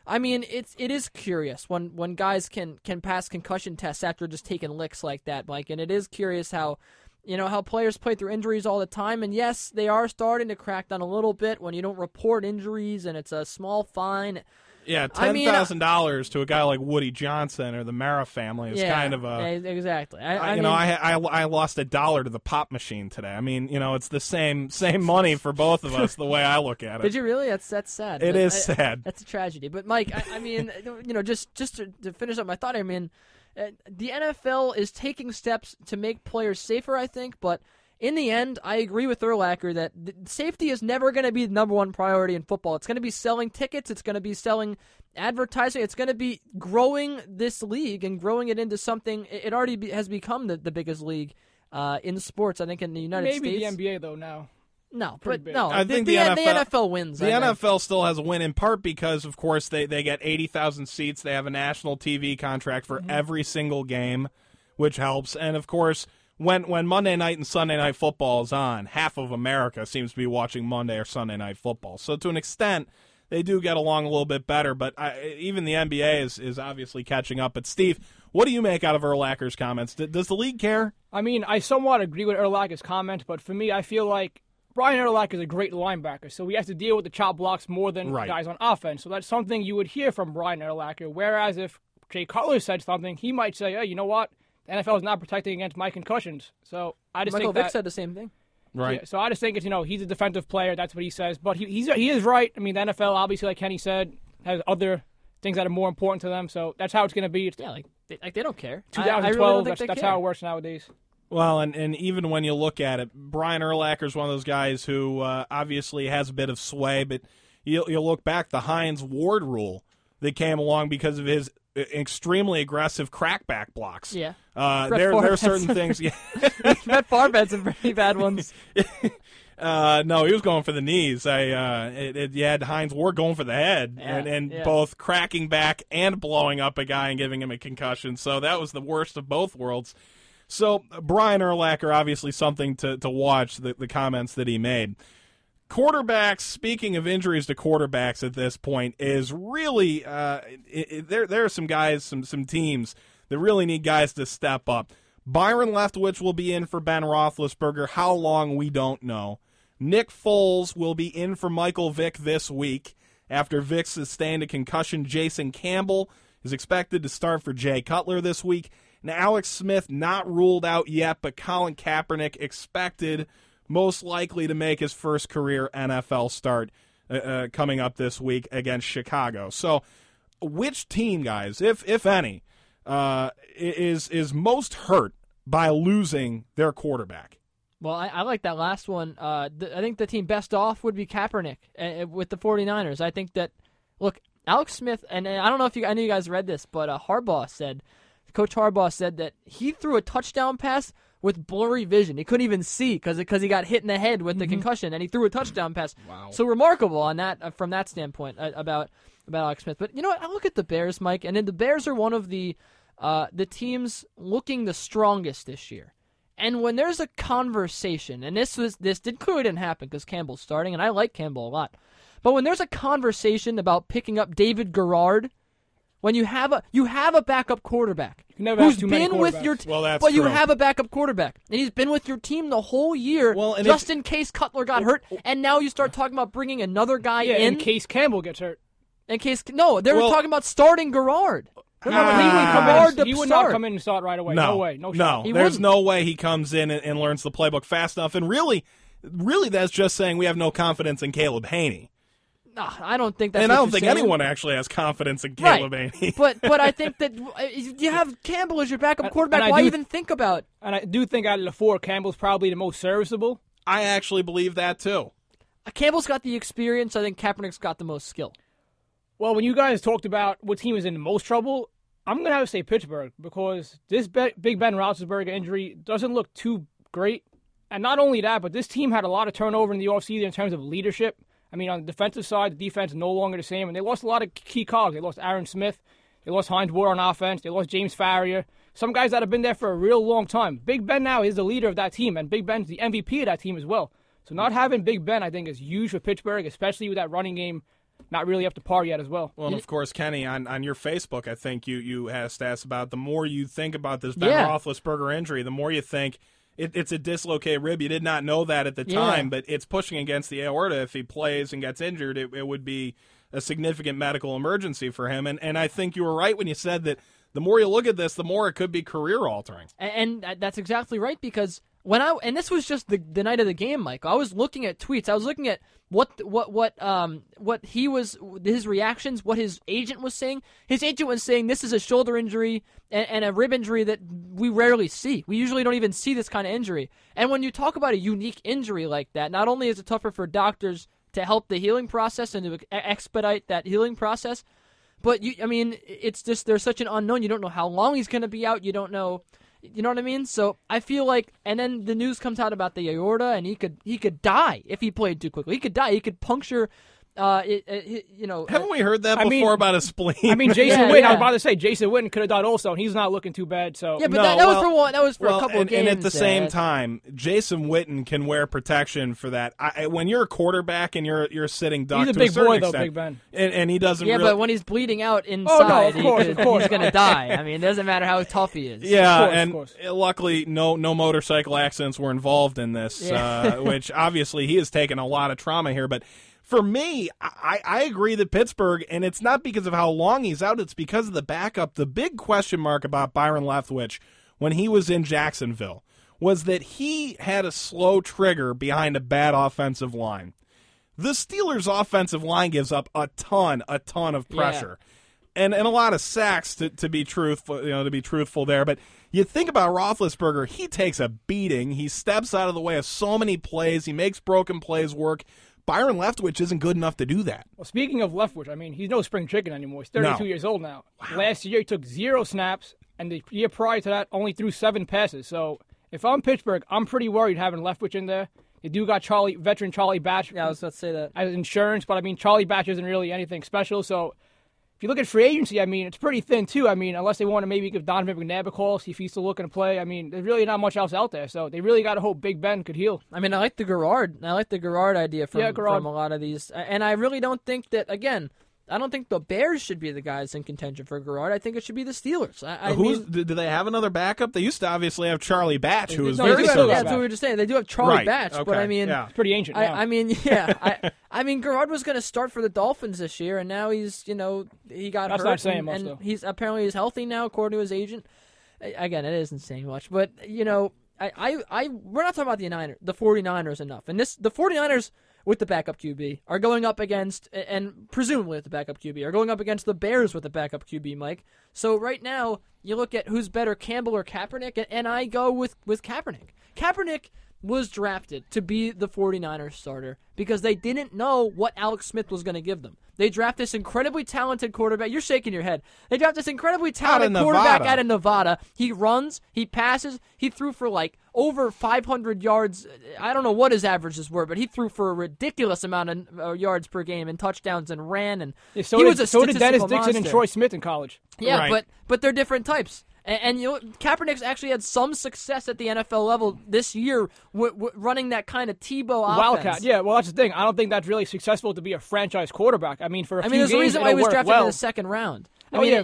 I mean, it's it is curious when, when guys can can pass concussion tests after just taking licks like that, Mike. And it is curious how, you know, how players play through injuries all the time. And yes, they are starting to crack down a little bit when you don't report injuries and it's a small fine. Yeah, I ten mean, uh, thousand dollars to a guy like Woody Johnson or the Mara family is yeah, kind of a exactly. I, I- I you know, I, I I lost a dollar to the pop machine today. I mean, you know, it's the same same money for both of us. the way I look at it. Did you really? That's that's sad. It But is I- sad. That's a tragedy. But Mike, I, I mean, you know, just just to, to finish up my thought, I mean, uh, the NFL is taking steps to make players safer. I think, but in the end, I agree with Urlacher that safety is never going to be the number one priority in football. It's going to be selling tickets. It's going to be selling advertising. It's going to be growing this league and growing it into something. It it already be, has become the, the biggest league. Uh, in sports, I think in the United Maybe States. Maybe the NBA though now. No, Pretty but big. no. I think the, the, the NFL, NFL wins. The I think. NFL still has a win in part because, of course, they they get eighty thousand seats. They have a national TV contract Mm-hmm. for every single game, which helps. And of course, when when Monday night and Sunday night football is on, half of America seems to be watching Monday or Sunday night football. So to an extent, they do get along a little bit better. But I, even the NBA is is obviously catching up. But Steve, what do you make out of Urlacher's comments? D- Does the league care? I mean, I somewhat agree with Urlacher's comment, but for me, I feel like Brian Urlacher is a great linebacker, so he has to deal with the chop blocks more than Right. guys on offense. So that's something you would hear from Brian Urlacher. Whereas if Jay Cutler said something, he might say, "Hey, you know what? The NFL is not protecting against my concussions." So I just Michael think Vick that. said the same thing. Right. Yeah, so I just think it's you know he's a defensive player. That's what he says. But he he's, he is right. I mean, the NFL obviously, like Kenny said, has other things that are more important to them. So that's how it's going to be. It's Yeah, like they, like they don't care. 2012. I, really don't think that's they that's how it works nowadays. Well, and, and even when you look at it, Brian Urlacher is one of those guys who uh, obviously has a bit of sway, but you you look back the Hines Ward rule that came along because of his uh, extremely aggressive crackback blocks. Yeah. Uh, there there are certain things. Yeah. Matt Favre had some pretty bad ones. Uh, no, he was going for the knees. I uh, it, it, you had Hines Ward going for the head, Yeah, and, and yeah. both cracking back and blowing up a guy and giving him a concussion. So that was the worst of both worlds. So Brian Urlacher, obviously something to to watch. The, the comments that he made. Quarterbacks. Speaking of injuries to quarterbacks at this point, is really uh, it, it, there. There are some guys, some some teams that really need guys to step up. Byron Leftwich will be in for Ben Roethlisberger. How long we don't know. Nick Foles will be in for Michael Vick this week after Vick sustained a concussion. Jason Campbell is expected to start for Jay Cutler this week. Now, Alex Smith not ruled out yet, but Colin Kaepernick expected most likely to make his first career NFL start uh, uh, coming up this week against Chicago. So, which team, guys, if if any, uh, is is most hurt by losing their quarterback? Well, I, I like that last one. Uh, I think the team best off would be Kaepernick uh, with the 49ers. I think that, look, Alex Smith, and, and I don't know if you, I know you guys read this, but uh, Harbaugh said, Coach Harbaugh said that he threw a touchdown pass with blurry vision. He couldn't even see because because he got hit in the head with the mm-hmm. concussion, and he threw a touchdown pass. Wow! So remarkable on that uh, from that standpoint uh, about about Alex Smith. But you know what? I look at the Bears, Mike, and then the Bears are one of the uh, the teams looking the strongest this year. And when there's a conversation, and this was this did clearly didn't happen because Campbell's starting, and I like Campbell a lot. But when there's a conversation about picking up David Garrard, when you have a you have a backup quarterback who's been with your team, well, that's but true. you have a backup quarterback, and he's been with your team the whole year, well, just if, in case Cutler got hurt, oh, oh. and now you start talking about bringing another guy yeah, in in case Campbell gets hurt. In case no, they were well, talking about starting Garrard. Remember, he would come in. He would start. not come in and start right away. No, no way. No, no. shot. There's wouldn't. no way he comes in and, and learns the playbook fast enough. And really, really, that's just saying we have no confidence in Caleb Hanie. No, I don't think that's. and what I don't you're think saying. anyone actually has confidence in Caleb right. Hanie. but but I think that uh, you have Campbell as your backup quarterback. and I Why do- even think about? And I do think out of the four, Campbell's probably the most serviceable. I actually believe that too. Uh, Campbell's got the experience. I think Kaepernick's got the most skill. Well, when you guys talked about what team is in the most trouble, I'm going to have to say Pittsburgh because this Be- Big Ben Roethlisberger injury doesn't look too great. And not only that, but this team had a lot of turnover in the offseason in terms of leadership. I mean, on the defensive side, the defense is no longer the same, and they lost a lot of key cogs. They lost Aaron Smith, they lost Hines Ward on offense, they lost James Farrior, some guys that have been there for a real long time. Big Ben now is the leader of that team, and Big Ben's the MVP of that team as well. So not having Big Ben, I think, is huge for Pittsburgh, especially with that running game not really up to par yet as well. Well, and of course, Kenny, on, on your Facebook, I think you you had stats about the more you think about this Ben Yeah. Roethlisberger injury, the more you think it, it's a dislocated rib. You did not know that at the Yeah. time, but it's pushing against the aorta. If he plays and gets injured, it, it would be a significant medical emergency for him. And and I think you were right when you said that the more you look at this, the more it could be career altering. And, and that's exactly right because when I and this was just the the night of the game, Mike. I was looking at tweets. I was looking at what what what um what he was his reactions, what his agent was saying. His agent was saying this is a shoulder injury and, and a rib injury that we rarely see. We usually don't even see this kind of injury. And when you talk about a unique injury like that, not only is it tougher for doctors to help the healing process and to expedite that healing process, but you, I mean, it's just there's such an unknown. You don't know how long he's going to be out. You don't know, you know what I mean. So I feel like, and then the news comes out about the aorta, and he could he could die if he played too quickly. He could die. He could puncture, uh, it, it, you know. Haven't we heard that I before mean- about a spleen? I mean, Jason Yeah, Witten, I was about to say, Jason Witten could have died also, and he's not looking too bad. So yeah, but No, that, that well- was for one. That was for well, a couple and, of games. and at the same there. time, Jason Witten can wear protection for that. I, I- when you're a quarterback and you're you're sitting duck He's a to big certain boy, though, extent, Big Ben. and, and he doesn't. yeah, really, but when he's bleeding out Oh, inside, course, he could, he's going to die. I mean, it doesn't matter how tough he is. Yeah, Of course, and of course. luckily, no no motorcycle accidents were involved in this, Yeah. uh, which obviously he has taken a lot of trauma here. But for me, I, I agree that Pittsburgh, and it's not because of how long he's out; it's because of the backup. The big question mark about Byron Leftwich when he was in Jacksonville was that he had a slow trigger behind a bad offensive line. The Steelers' offensive line gives up a ton, a ton of Yeah. pressure and and a lot of sacks to, to be truthful, you know, to be truthful there. But you think about Roethlisberger, he takes a beating. He steps out of the way of so many plays. He makes broken plays work. Byron Leftwich isn't good enough to do that. Well, speaking of Leftwich, I mean, he's no spring chicken anymore. He's 32 No. years old now. Wow. Last year, he took zero snaps, and the year prior to that, only threw seven passes. So if I'm Pittsburgh, I'm pretty worried having Leftwich in there. They do got Charlie, veteran Charlie Batch Yeah, I was about to say that. as insurance, but I mean, Charlie Batch isn't really anything special. So if you look at free agency, I mean, it's pretty thin too. I mean, unless they want to maybe give Donovan McNabb a call, see if he's still looking to play. I mean, there's really not much else out there. So they really got to hope Big Ben could heal. I mean, I like the Garrard. I like the Garrard idea from, Yeah, Garrard. from a lot of these, and I really don't think that. Again, I don't think the Bears should be the guys in contention for Garrard. I think it should be the Steelers. I, I Who's mean, do do they have another backup? They used to obviously have Charlie Batch, who was no, very they do have- serviceable. yeah, that's what we were just saying. They do have Charlie Right, Batch, but I mean, yeah. It's pretty ancient. now. I, I mean, yeah, I, I mean, Garrard was going to start for the Dolphins this year, and now he's, you know, he got That's hurt, not saying and, much, and though. he's apparently he's healthy now, according to his agent. Again, it isn't saying much, but you know, I, I, I we're not talking about the Niners, the 49ers enough, and this the 49ers with the backup QB are going up against, and presumably with the backup QB are going up against the Bears with the backup QB, Mike. So right now, you look at who's better, Campbell or Kaepernick, and, I go with with Kaepernick. Kaepernick was drafted to be the 49ers starter because they didn't know what Alex Smith was going to give them. They draft this incredibly talented quarterback. You're shaking your head. They draft this incredibly talented quarterback out of Nevada. He runs, he passes, he threw for like over 500 yards. I don't know what his averages were, but he threw for a ridiculous amount of uh, yards per game and touchdowns and ran and Yeah, so he did, was a so did Dennis statistical Dixon and. Troy Smith in college. Yeah, Right. but but they're different types. And, and you know, Kaepernick's actually had some success at the NFL level this year, w- w- running that kind of Tebow offense. Wildcat. Yeah, well, that's the thing. I don't think that's really successful to be a franchise quarterback. I mean, for a I few mean, there's a reason why he was drafted well. in the second round. I Oh, mean, yeah.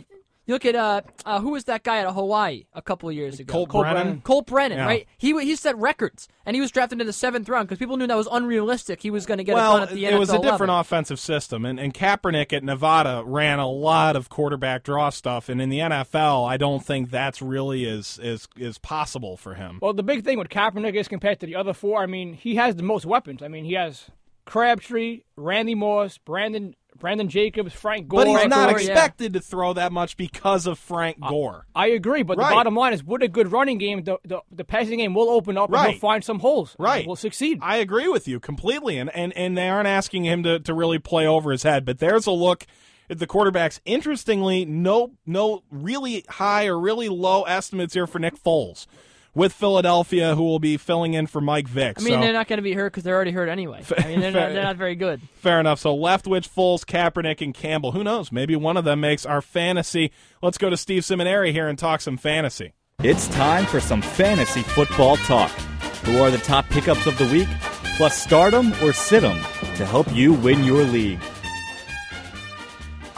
It- you look at uh, uh, who was that guy out of Hawaii a couple of years ago? Colt Colt Brennan. Brennan. Colt Brennan, Yeah. right? He he set records, and he was drafted in the seventh round because people knew that was unrealistic. He was going to get well, a ton at the it NFL was a different level. offensive system, and, and Kaepernick at Nevada ran a lot of quarterback draw stuff, and in the NFL, I don't think that's really is is is possible for him. Well, the big thing with Kaepernick is compared to the other four. I mean, he has the most weapons. I mean, he has Crabtree, Randy Moss, Brandon Brandon Jacobs, Frank Gore. but he's not Gore, yeah. expected to throw that much because of Frank Gore. I agree, but Right. the bottom line is, with a good running game, the the, the passing game will open up and Right. he'll find some holes. and Right. will succeed. I agree with you completely, and, and, and they aren't asking him to, to really play over his head. But there's a look at the quarterbacks. Interestingly, no no really high or really low estimates here for Nick Foles with Philadelphia, who will be filling in for Mike Vick. I mean, so, they're not going to be hurt because they're already hurt anyway. I mean, they're not, they're not very good. fair enough. So Leftwich, Foles, Kaepernick, and Campbell. Who knows? Maybe one of them makes our fantasy. Let's go to Steve Seminary here and talk some fantasy. It's time for some fantasy football talk. Who are the top pickups of the week? Plus, start 'em or sit 'em to help you win your league.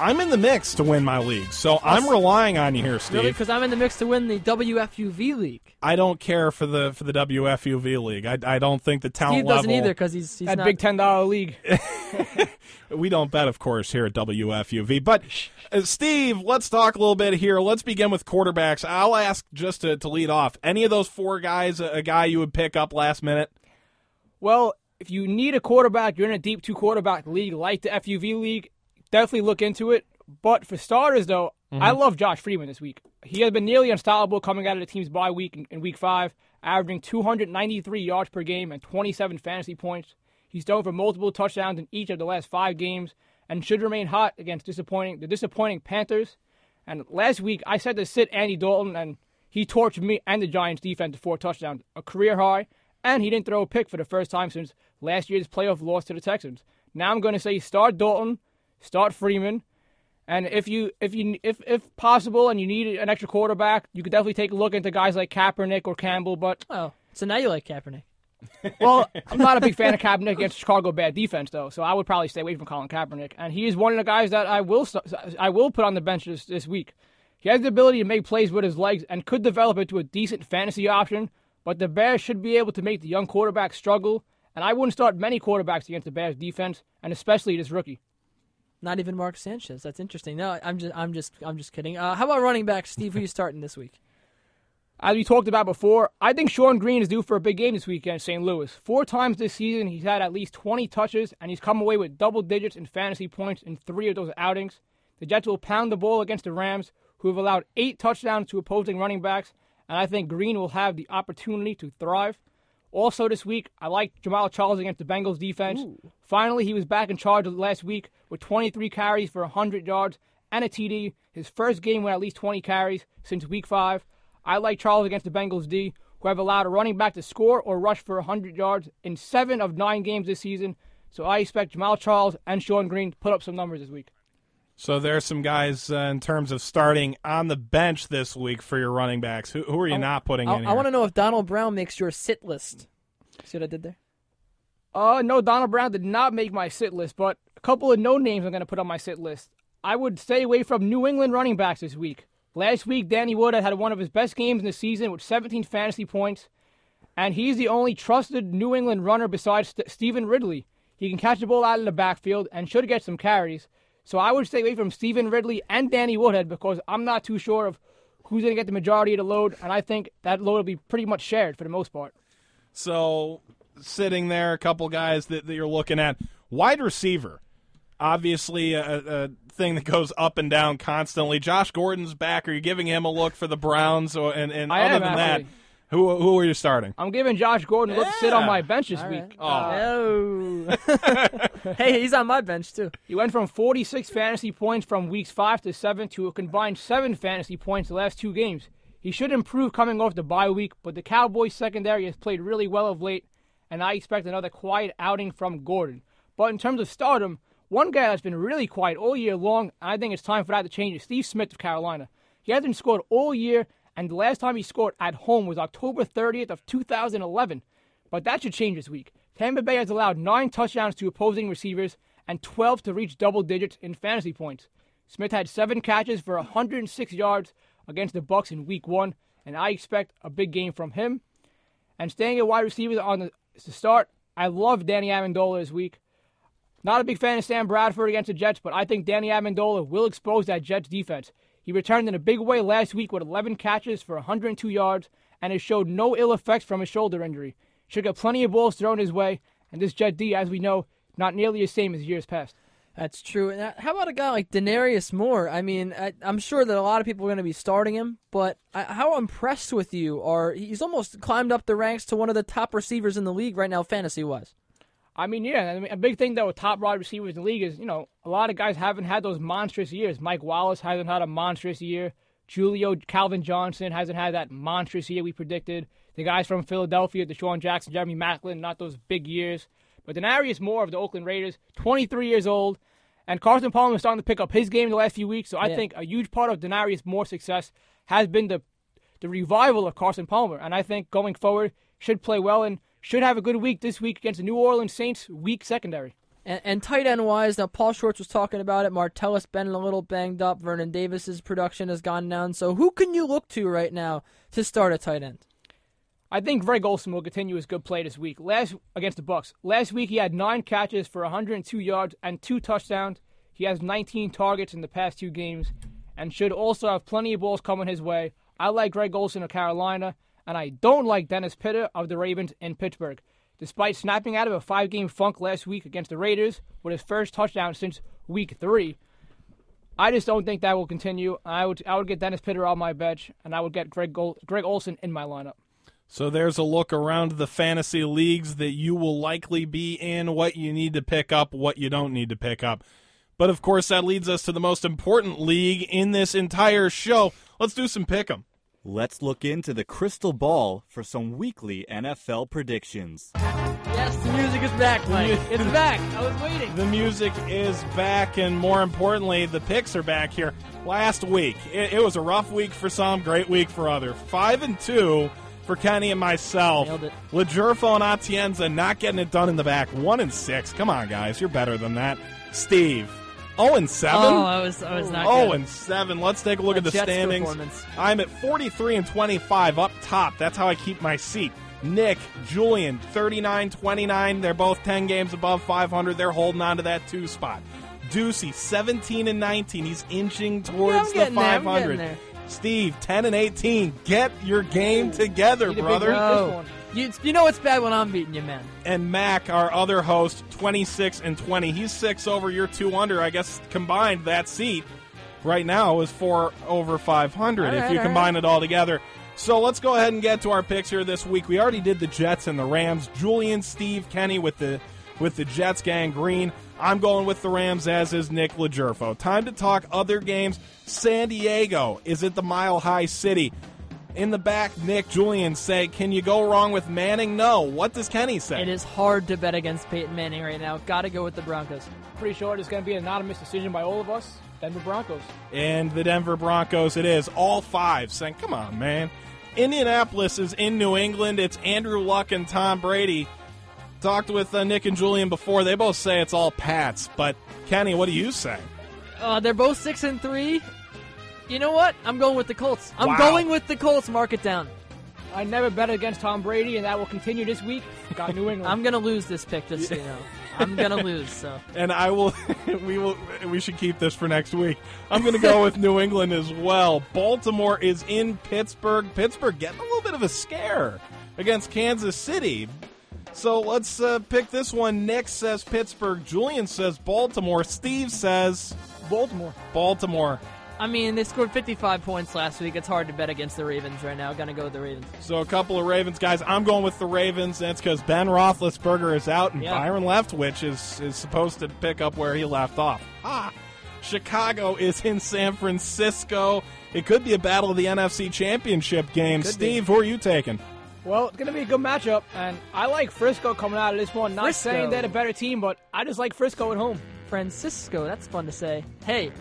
I'm in the mix to win my league, so I'm relying on you here, Steve. Really, because I'm in the mix to win the WFUV league. I don't care for the for the WFUV league. I, I don't think the talent level. Steve doesn't level. either because he's he's that not. big ten dollar league. We don't bet, of course, here at WFUV. But uh, Steve, let's talk a little bit here. Let's begin with quarterbacks. I'll ask just to, to lead off. Any of those four guys, a, a guy you would pick up last minute? Well, if you need a quarterback, you're in a deep two quarterback league like the FUV league, definitely look into it. But for starters, though, I mm-hmm. love Josh Freeman this week. He has been nearly unstoppable coming out of the team's bye week in, in week five, averaging 293 yards per game and 27 fantasy points. He's thrown for multiple touchdowns in each of the last five games and should remain hot against disappointing the disappointing Panthers. And last week, I said to sit Andy Dalton, and he torched me and the Giants' defense to four touchdowns, a career high. And he didn't throw a pick for the first time since last year's playoff loss to the Texans. Now I'm going to say start Dalton, start Freeman, and if you if you if if possible and you need an extra quarterback, you could definitely take a look into guys like Kaepernick or Campbell. But Oh, so now you like Kaepernick? well, I'm not a big fan of Kaepernick against Chicago bad defense though, so I would probably stay away from Colin Kaepernick. And he is one of the guys that I will I will put on the bench this, this week. He has the ability to make plays with his legs and could develop into a decent fantasy option. But the Bears should be able to make the young quarterback struggle. And I wouldn't start many quarterbacks against the Bears defense, and especially this rookie. Not even Mark Sanchez. That's interesting. No, I'm just I'm just I'm just kidding. Uh, how about running back, Steve? Who you starting this week? As we talked about before, I think Shonn Greene is due for a big game this weekend St. Louis. Four times this season, he's had at least 20 touches, and he's come away with double digits in fantasy points in three of those outings. The Jets will pound the ball against the Rams, who have allowed eight touchdowns to opposing running backs, and I think Greene will have the opportunity to thrive. Also, this week, I like Jamaal Charles against the Bengals defense. Finally, he was back in charge last week with 23 carries for 100 yards and a TD. His first game with at least 20 carries since week five. I like Charles against the Bengals D, who have allowed a running back to score or rush for 100 yards in seven of nine games this season. So I expect Jamaal Charles and Shonn Greene to put up some numbers this week. So there's some guys uh, in terms of starting on the bench this week for your running backs. Who, who are you not putting I, in I want to know if Donald Brown makes your sit list. See what I did there? Uh, no, Donald Brown did not make my sit list, but a couple of no names I'm going to put on my sit list. I would stay away from New England running backs this week. Last week, Danny Woodhead had one of his best games in the season with 17 fantasy points, and he's the only trusted New England runner besides St- Stevan Ridley. He can catch the ball out of the backfield and should get some carries. So I would stay away from Stevan Ridley and Danny Woodhead because I'm not too sure of who's going to get the majority of the load, and I think that load will be pretty much shared for the most part. So, sitting there, a couple guys that, that you're looking at. Wide receiver, obviously a, a thing that goes up and down constantly. Josh Gordon's back. Are you giving him a look for the Browns? Or, and and I other than actually. that, who who are you starting? I'm giving Josh Gordon a look to sit on my bench this All week. right. Oh. hey, he's on my bench too. He went from 46 fantasy points from weeks 5 to 7 to a combined 7 fantasy points the last two games. He should improve coming off the bye week, but the Cowboys secondary has played really well of late, and I expect another quiet outing from Gordon. But in terms of stardom, one guy that's been really quiet all year long, and I think it's time for that to change, is Steve Smith of Carolina. He hasn't scored all year, and the last time he scored at home was October 30th of 2011. But that should change this week. Tampa Bay has allowed nine touchdowns to opposing receivers and 12 to reach double digits in fantasy points. Smith had seven catches for 106 yards against the Bucks in Week One, and I expect a big game from him. And staying at wide receivers on the, to start, I love Danny Amendola this week. Not a big fan of Sam Bradford against the Jets, but I think Danny Amendola will expose that Jets defense. He returned in a big way last week with 11 catches for 102 yards and has showed no ill effects from his shoulder injury. Should get plenty of balls thrown his way, and this Jet D, as we know, not nearly the same as years past. That's true. And uh, how about a guy like Denarius Moore? I mean, I, I'm sure that a lot of people are going to be starting him, but I, how impressed with you are? He's almost climbed up the ranks to one of the top receivers in the league right now, fantasy wise. I mean, yeah, I mean, a big thing though with top wide receivers in the league is, you know, a lot of guys haven't had those monstrous years. Mike Wallace hasn't had a monstrous year. Julio Calvin Johnson hasn't had that monstrous year we predicted. The guys from Philadelphia, DeSean Jackson, Jeremy Maclin, not those big years. But Denarius Moore of the Oakland Raiders, 23 years old, and Carson Palmer is starting to pick up his game the last few weeks. So I Yeah. think a huge part of Denarius Moore's success has been the the revival of Carson Palmer, and I think going forward should play well and should have a good week this week against the New Orleans Saints weak secondary. And, and tight end wise, now Paul Schwartz was talking about it. Martellus been a little banged up. Vernon Davis's production has gone down. So who can you look to right now to start a tight end? I think Greg Olsen will continue his good play this week. Last against the Bucks. Last week he had nine catches for 102 yards and two touchdowns. He has 19 targets in the past two games, and should also have plenty of balls coming his way. I like Greg Olsen of Carolina, and I don't like Dennis Pitta of the Ravens in Pittsburgh. Despite snapping out of a five-game funk last week against the Raiders with his first touchdown since Week Three, I just don't think that will continue. I would I would get Dennis Pitta on my bench, and I would get Greg Greg Olsen in my lineup. So there's a look around the fantasy leagues that you will likely be in, what you need to pick up, what you don't need to pick up. But of course, that leads us to the most important league in this entire show. Let's do some pick 'em. Let's look into the crystal ball for some weekly NFL predictions. Yes, the music is back, Mike. It's back. I was waiting. The music is back, and more importantly, the picks are back here. Last week, it, it was a rough week for some, great week for other. Five and two for Kenny and myself. Nailed. Legerfo and Atienza not getting it done in the back. One and six. Come on, guys, you're better than that. Steve, zero and seven. Oh, I was, I was not Oh, good. and seven. Let's take a look A at the Jets standings. I'm at 43 and 25 up top. That's how I keep my seat. Nick, Julian, 39 29. They're both 10 games above 500. They're holding on to that two spot. Ducey, 17 and 19. He's inching towards I'm the getting there, I'm 500. there. Steve, 10 and 18. Get your game together, brother. Week this one. You, you know it's bad when I'm beating you, man. And Mac, our other host, 26 and 20. He's six over, you're two under. I guess combined that seat right now is four over 500 All if you combine it all together. So let's go ahead and get to our picks here this week. We already did the Jets and the Rams. Julian, Steve, Kenny with the with the Jets gang green. I'm going with the Rams, as is Nick Legerfo. Time to talk other games. San Diego is it the Mile High City. In the back, Nick, Julian say, Can you go wrong with Manning? No. What does Kenny say? It is hard to bet against Peyton Manning right now. Got to go with the Broncos. Pretty sure it's going to be an anonymous decision by all of us. Denver Broncos. and the Denver Broncos. It is all five saying, "Come on, man." Indianapolis is in New England. It's Andrew Luck and Tom Brady. Talked with uh, Nick and Julian before. They both say it's all Pats. But Kenny, what do you say? Uh, they're both six and three. You know what? I'm going with the Colts. I'm Wow. going with the Colts. Mark it down. I never bet against Tom Brady, and that will continue this week. Got New England. I'm gonna lose this pick, just so you know. I'm gonna lose. So And I will. we will. We should keep this for next week. I'm going to go with New England as well. Baltimore is in Pittsburgh. Pittsburgh getting a little bit of a scare against Kansas City. So let's uh, pick this one. Nick says Pittsburgh. Julian says Baltimore. Steve says Baltimore. Baltimore. I mean, they scored 55 points last week. It's hard to bet against the Ravens right now. Gonna go with the Ravens. So a couple of Ravens guys. I'm going with the Ravens. That's because Ben Roethlisberger is out and Yeah. Byron Leftwich is is supposed to pick up where he left off. Ah, Chicago is in San Francisco. It could be a battle of the NFC Championship game. Could Steve, who are you taking? Well, it's going to be a good matchup, and I like Frisco coming out of this one. Not Frisco. saying they're a better team, but I just like Frisco at home. Francisco. That's fun to say. Hey,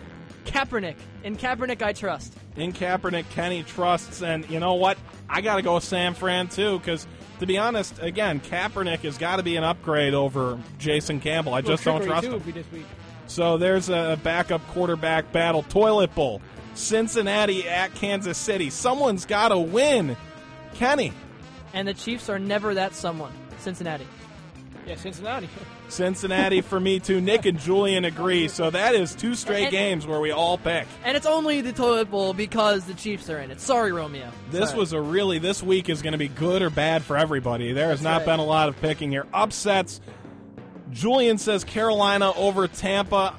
Kaepernick. In Kaepernick, I trust. In Kaepernick, Kenny trusts, and you know what? I got to go with San Fran too, because to be honest, again, Kaepernick has got to be an upgrade over Jason Campbell. I just Well, don't trust too, him. this week. So there's a backup quarterback battle. Toilet Bowl. Cincinnati at Kansas City. Someone's got to win. Kenny. And the Chiefs are never that someone. Cincinnati. Yeah, Cincinnati. Cincinnati for me too. Nick and Julian agree. So that is two straight And- games where we all pick. And it's only the toilet bowl because the Chiefs are in it. Sorry, Romeo. This Sorry. was a really this week is going to be good or bad for everybody. There has That's not right. been a lot of picking here. Upsets. Julian says Carolina over Tampa,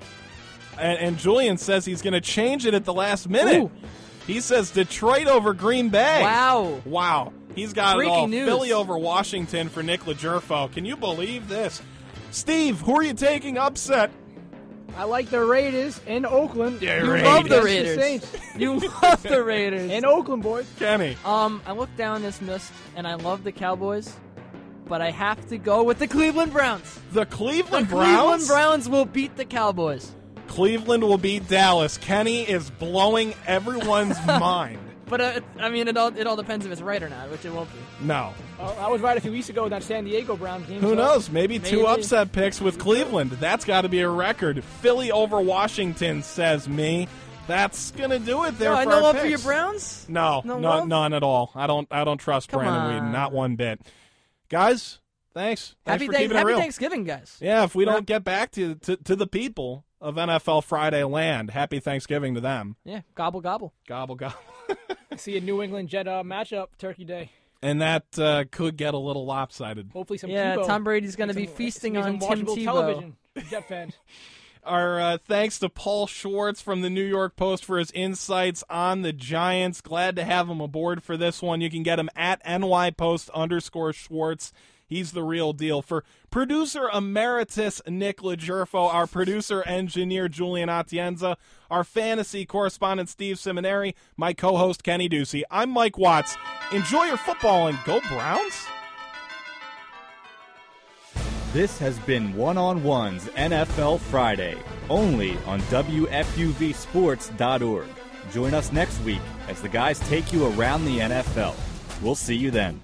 and, and Julian says he's going to change it at the last minute. Ooh. He says Detroit over Green Bay. Wow. Wow. He's got Breaking it all. news. Philly over Washington for Nick LaJerfo. Can you believe this? Steve, who are you taking upset? I like the Raiders in Oakland. Yeah, You Raiders. love the Against Raiders. Saints. You love the Raiders. In Oakland, boys. Kenny. Um, I look down this list and I love the Cowboys, but I have to go with the Cleveland Browns. The Cleveland The Cleveland Cleveland Browns. Browns will beat the Cowboys. Cleveland will beat Dallas. Kenny is blowing everyone's mind. But uh, I mean, it all it all depends if it's right or not, which it won't be. No. Uh, I was right a few weeks ago in that San Diego Browns game. Who so- knows? Maybe, two upset picks with Cleveland. That's got to be a record. Philly over Washington, says me. That's gonna do it there. No, I for no our love for your. Browns. No, No no, none at all. I don't. I don't trust Come Brandon on. Weeden, not one bit. Guys, thanks. Thanks Happy, for thank- keeping it happy real. Thanksgiving, guys. Yeah, if we Well- don't get back to, to to the people of NFL Friday land, happy Thanksgiving to them. Yeah, gobble gobble. Gobble gobble. I see a New England Jet uh, matchup Turkey Day. And that uh, could get a little lopsided. Hopefully some Yeah, Tebow. Tom Brady's going to Some- be feasting on Tim Tebow. television. Jet fans. Our uh, thanks to Paul Schwartz from the New York Post for his insights on the Giants. Glad to have him aboard for this one. You can get him at nypost underscore Schwartz. He's the real deal. For producer emeritus Nick LaJerfo, our producer engineer Julian Atienza, our fantasy correspondent Steve Seminary, my co-host Kenny Ducey. I'm Mike Watts. Enjoy your football and go Browns. This has been One on One's NFL Friday, only on WFUVSports.org. Join us next week as the guys take you around the NFL. We'll see you then.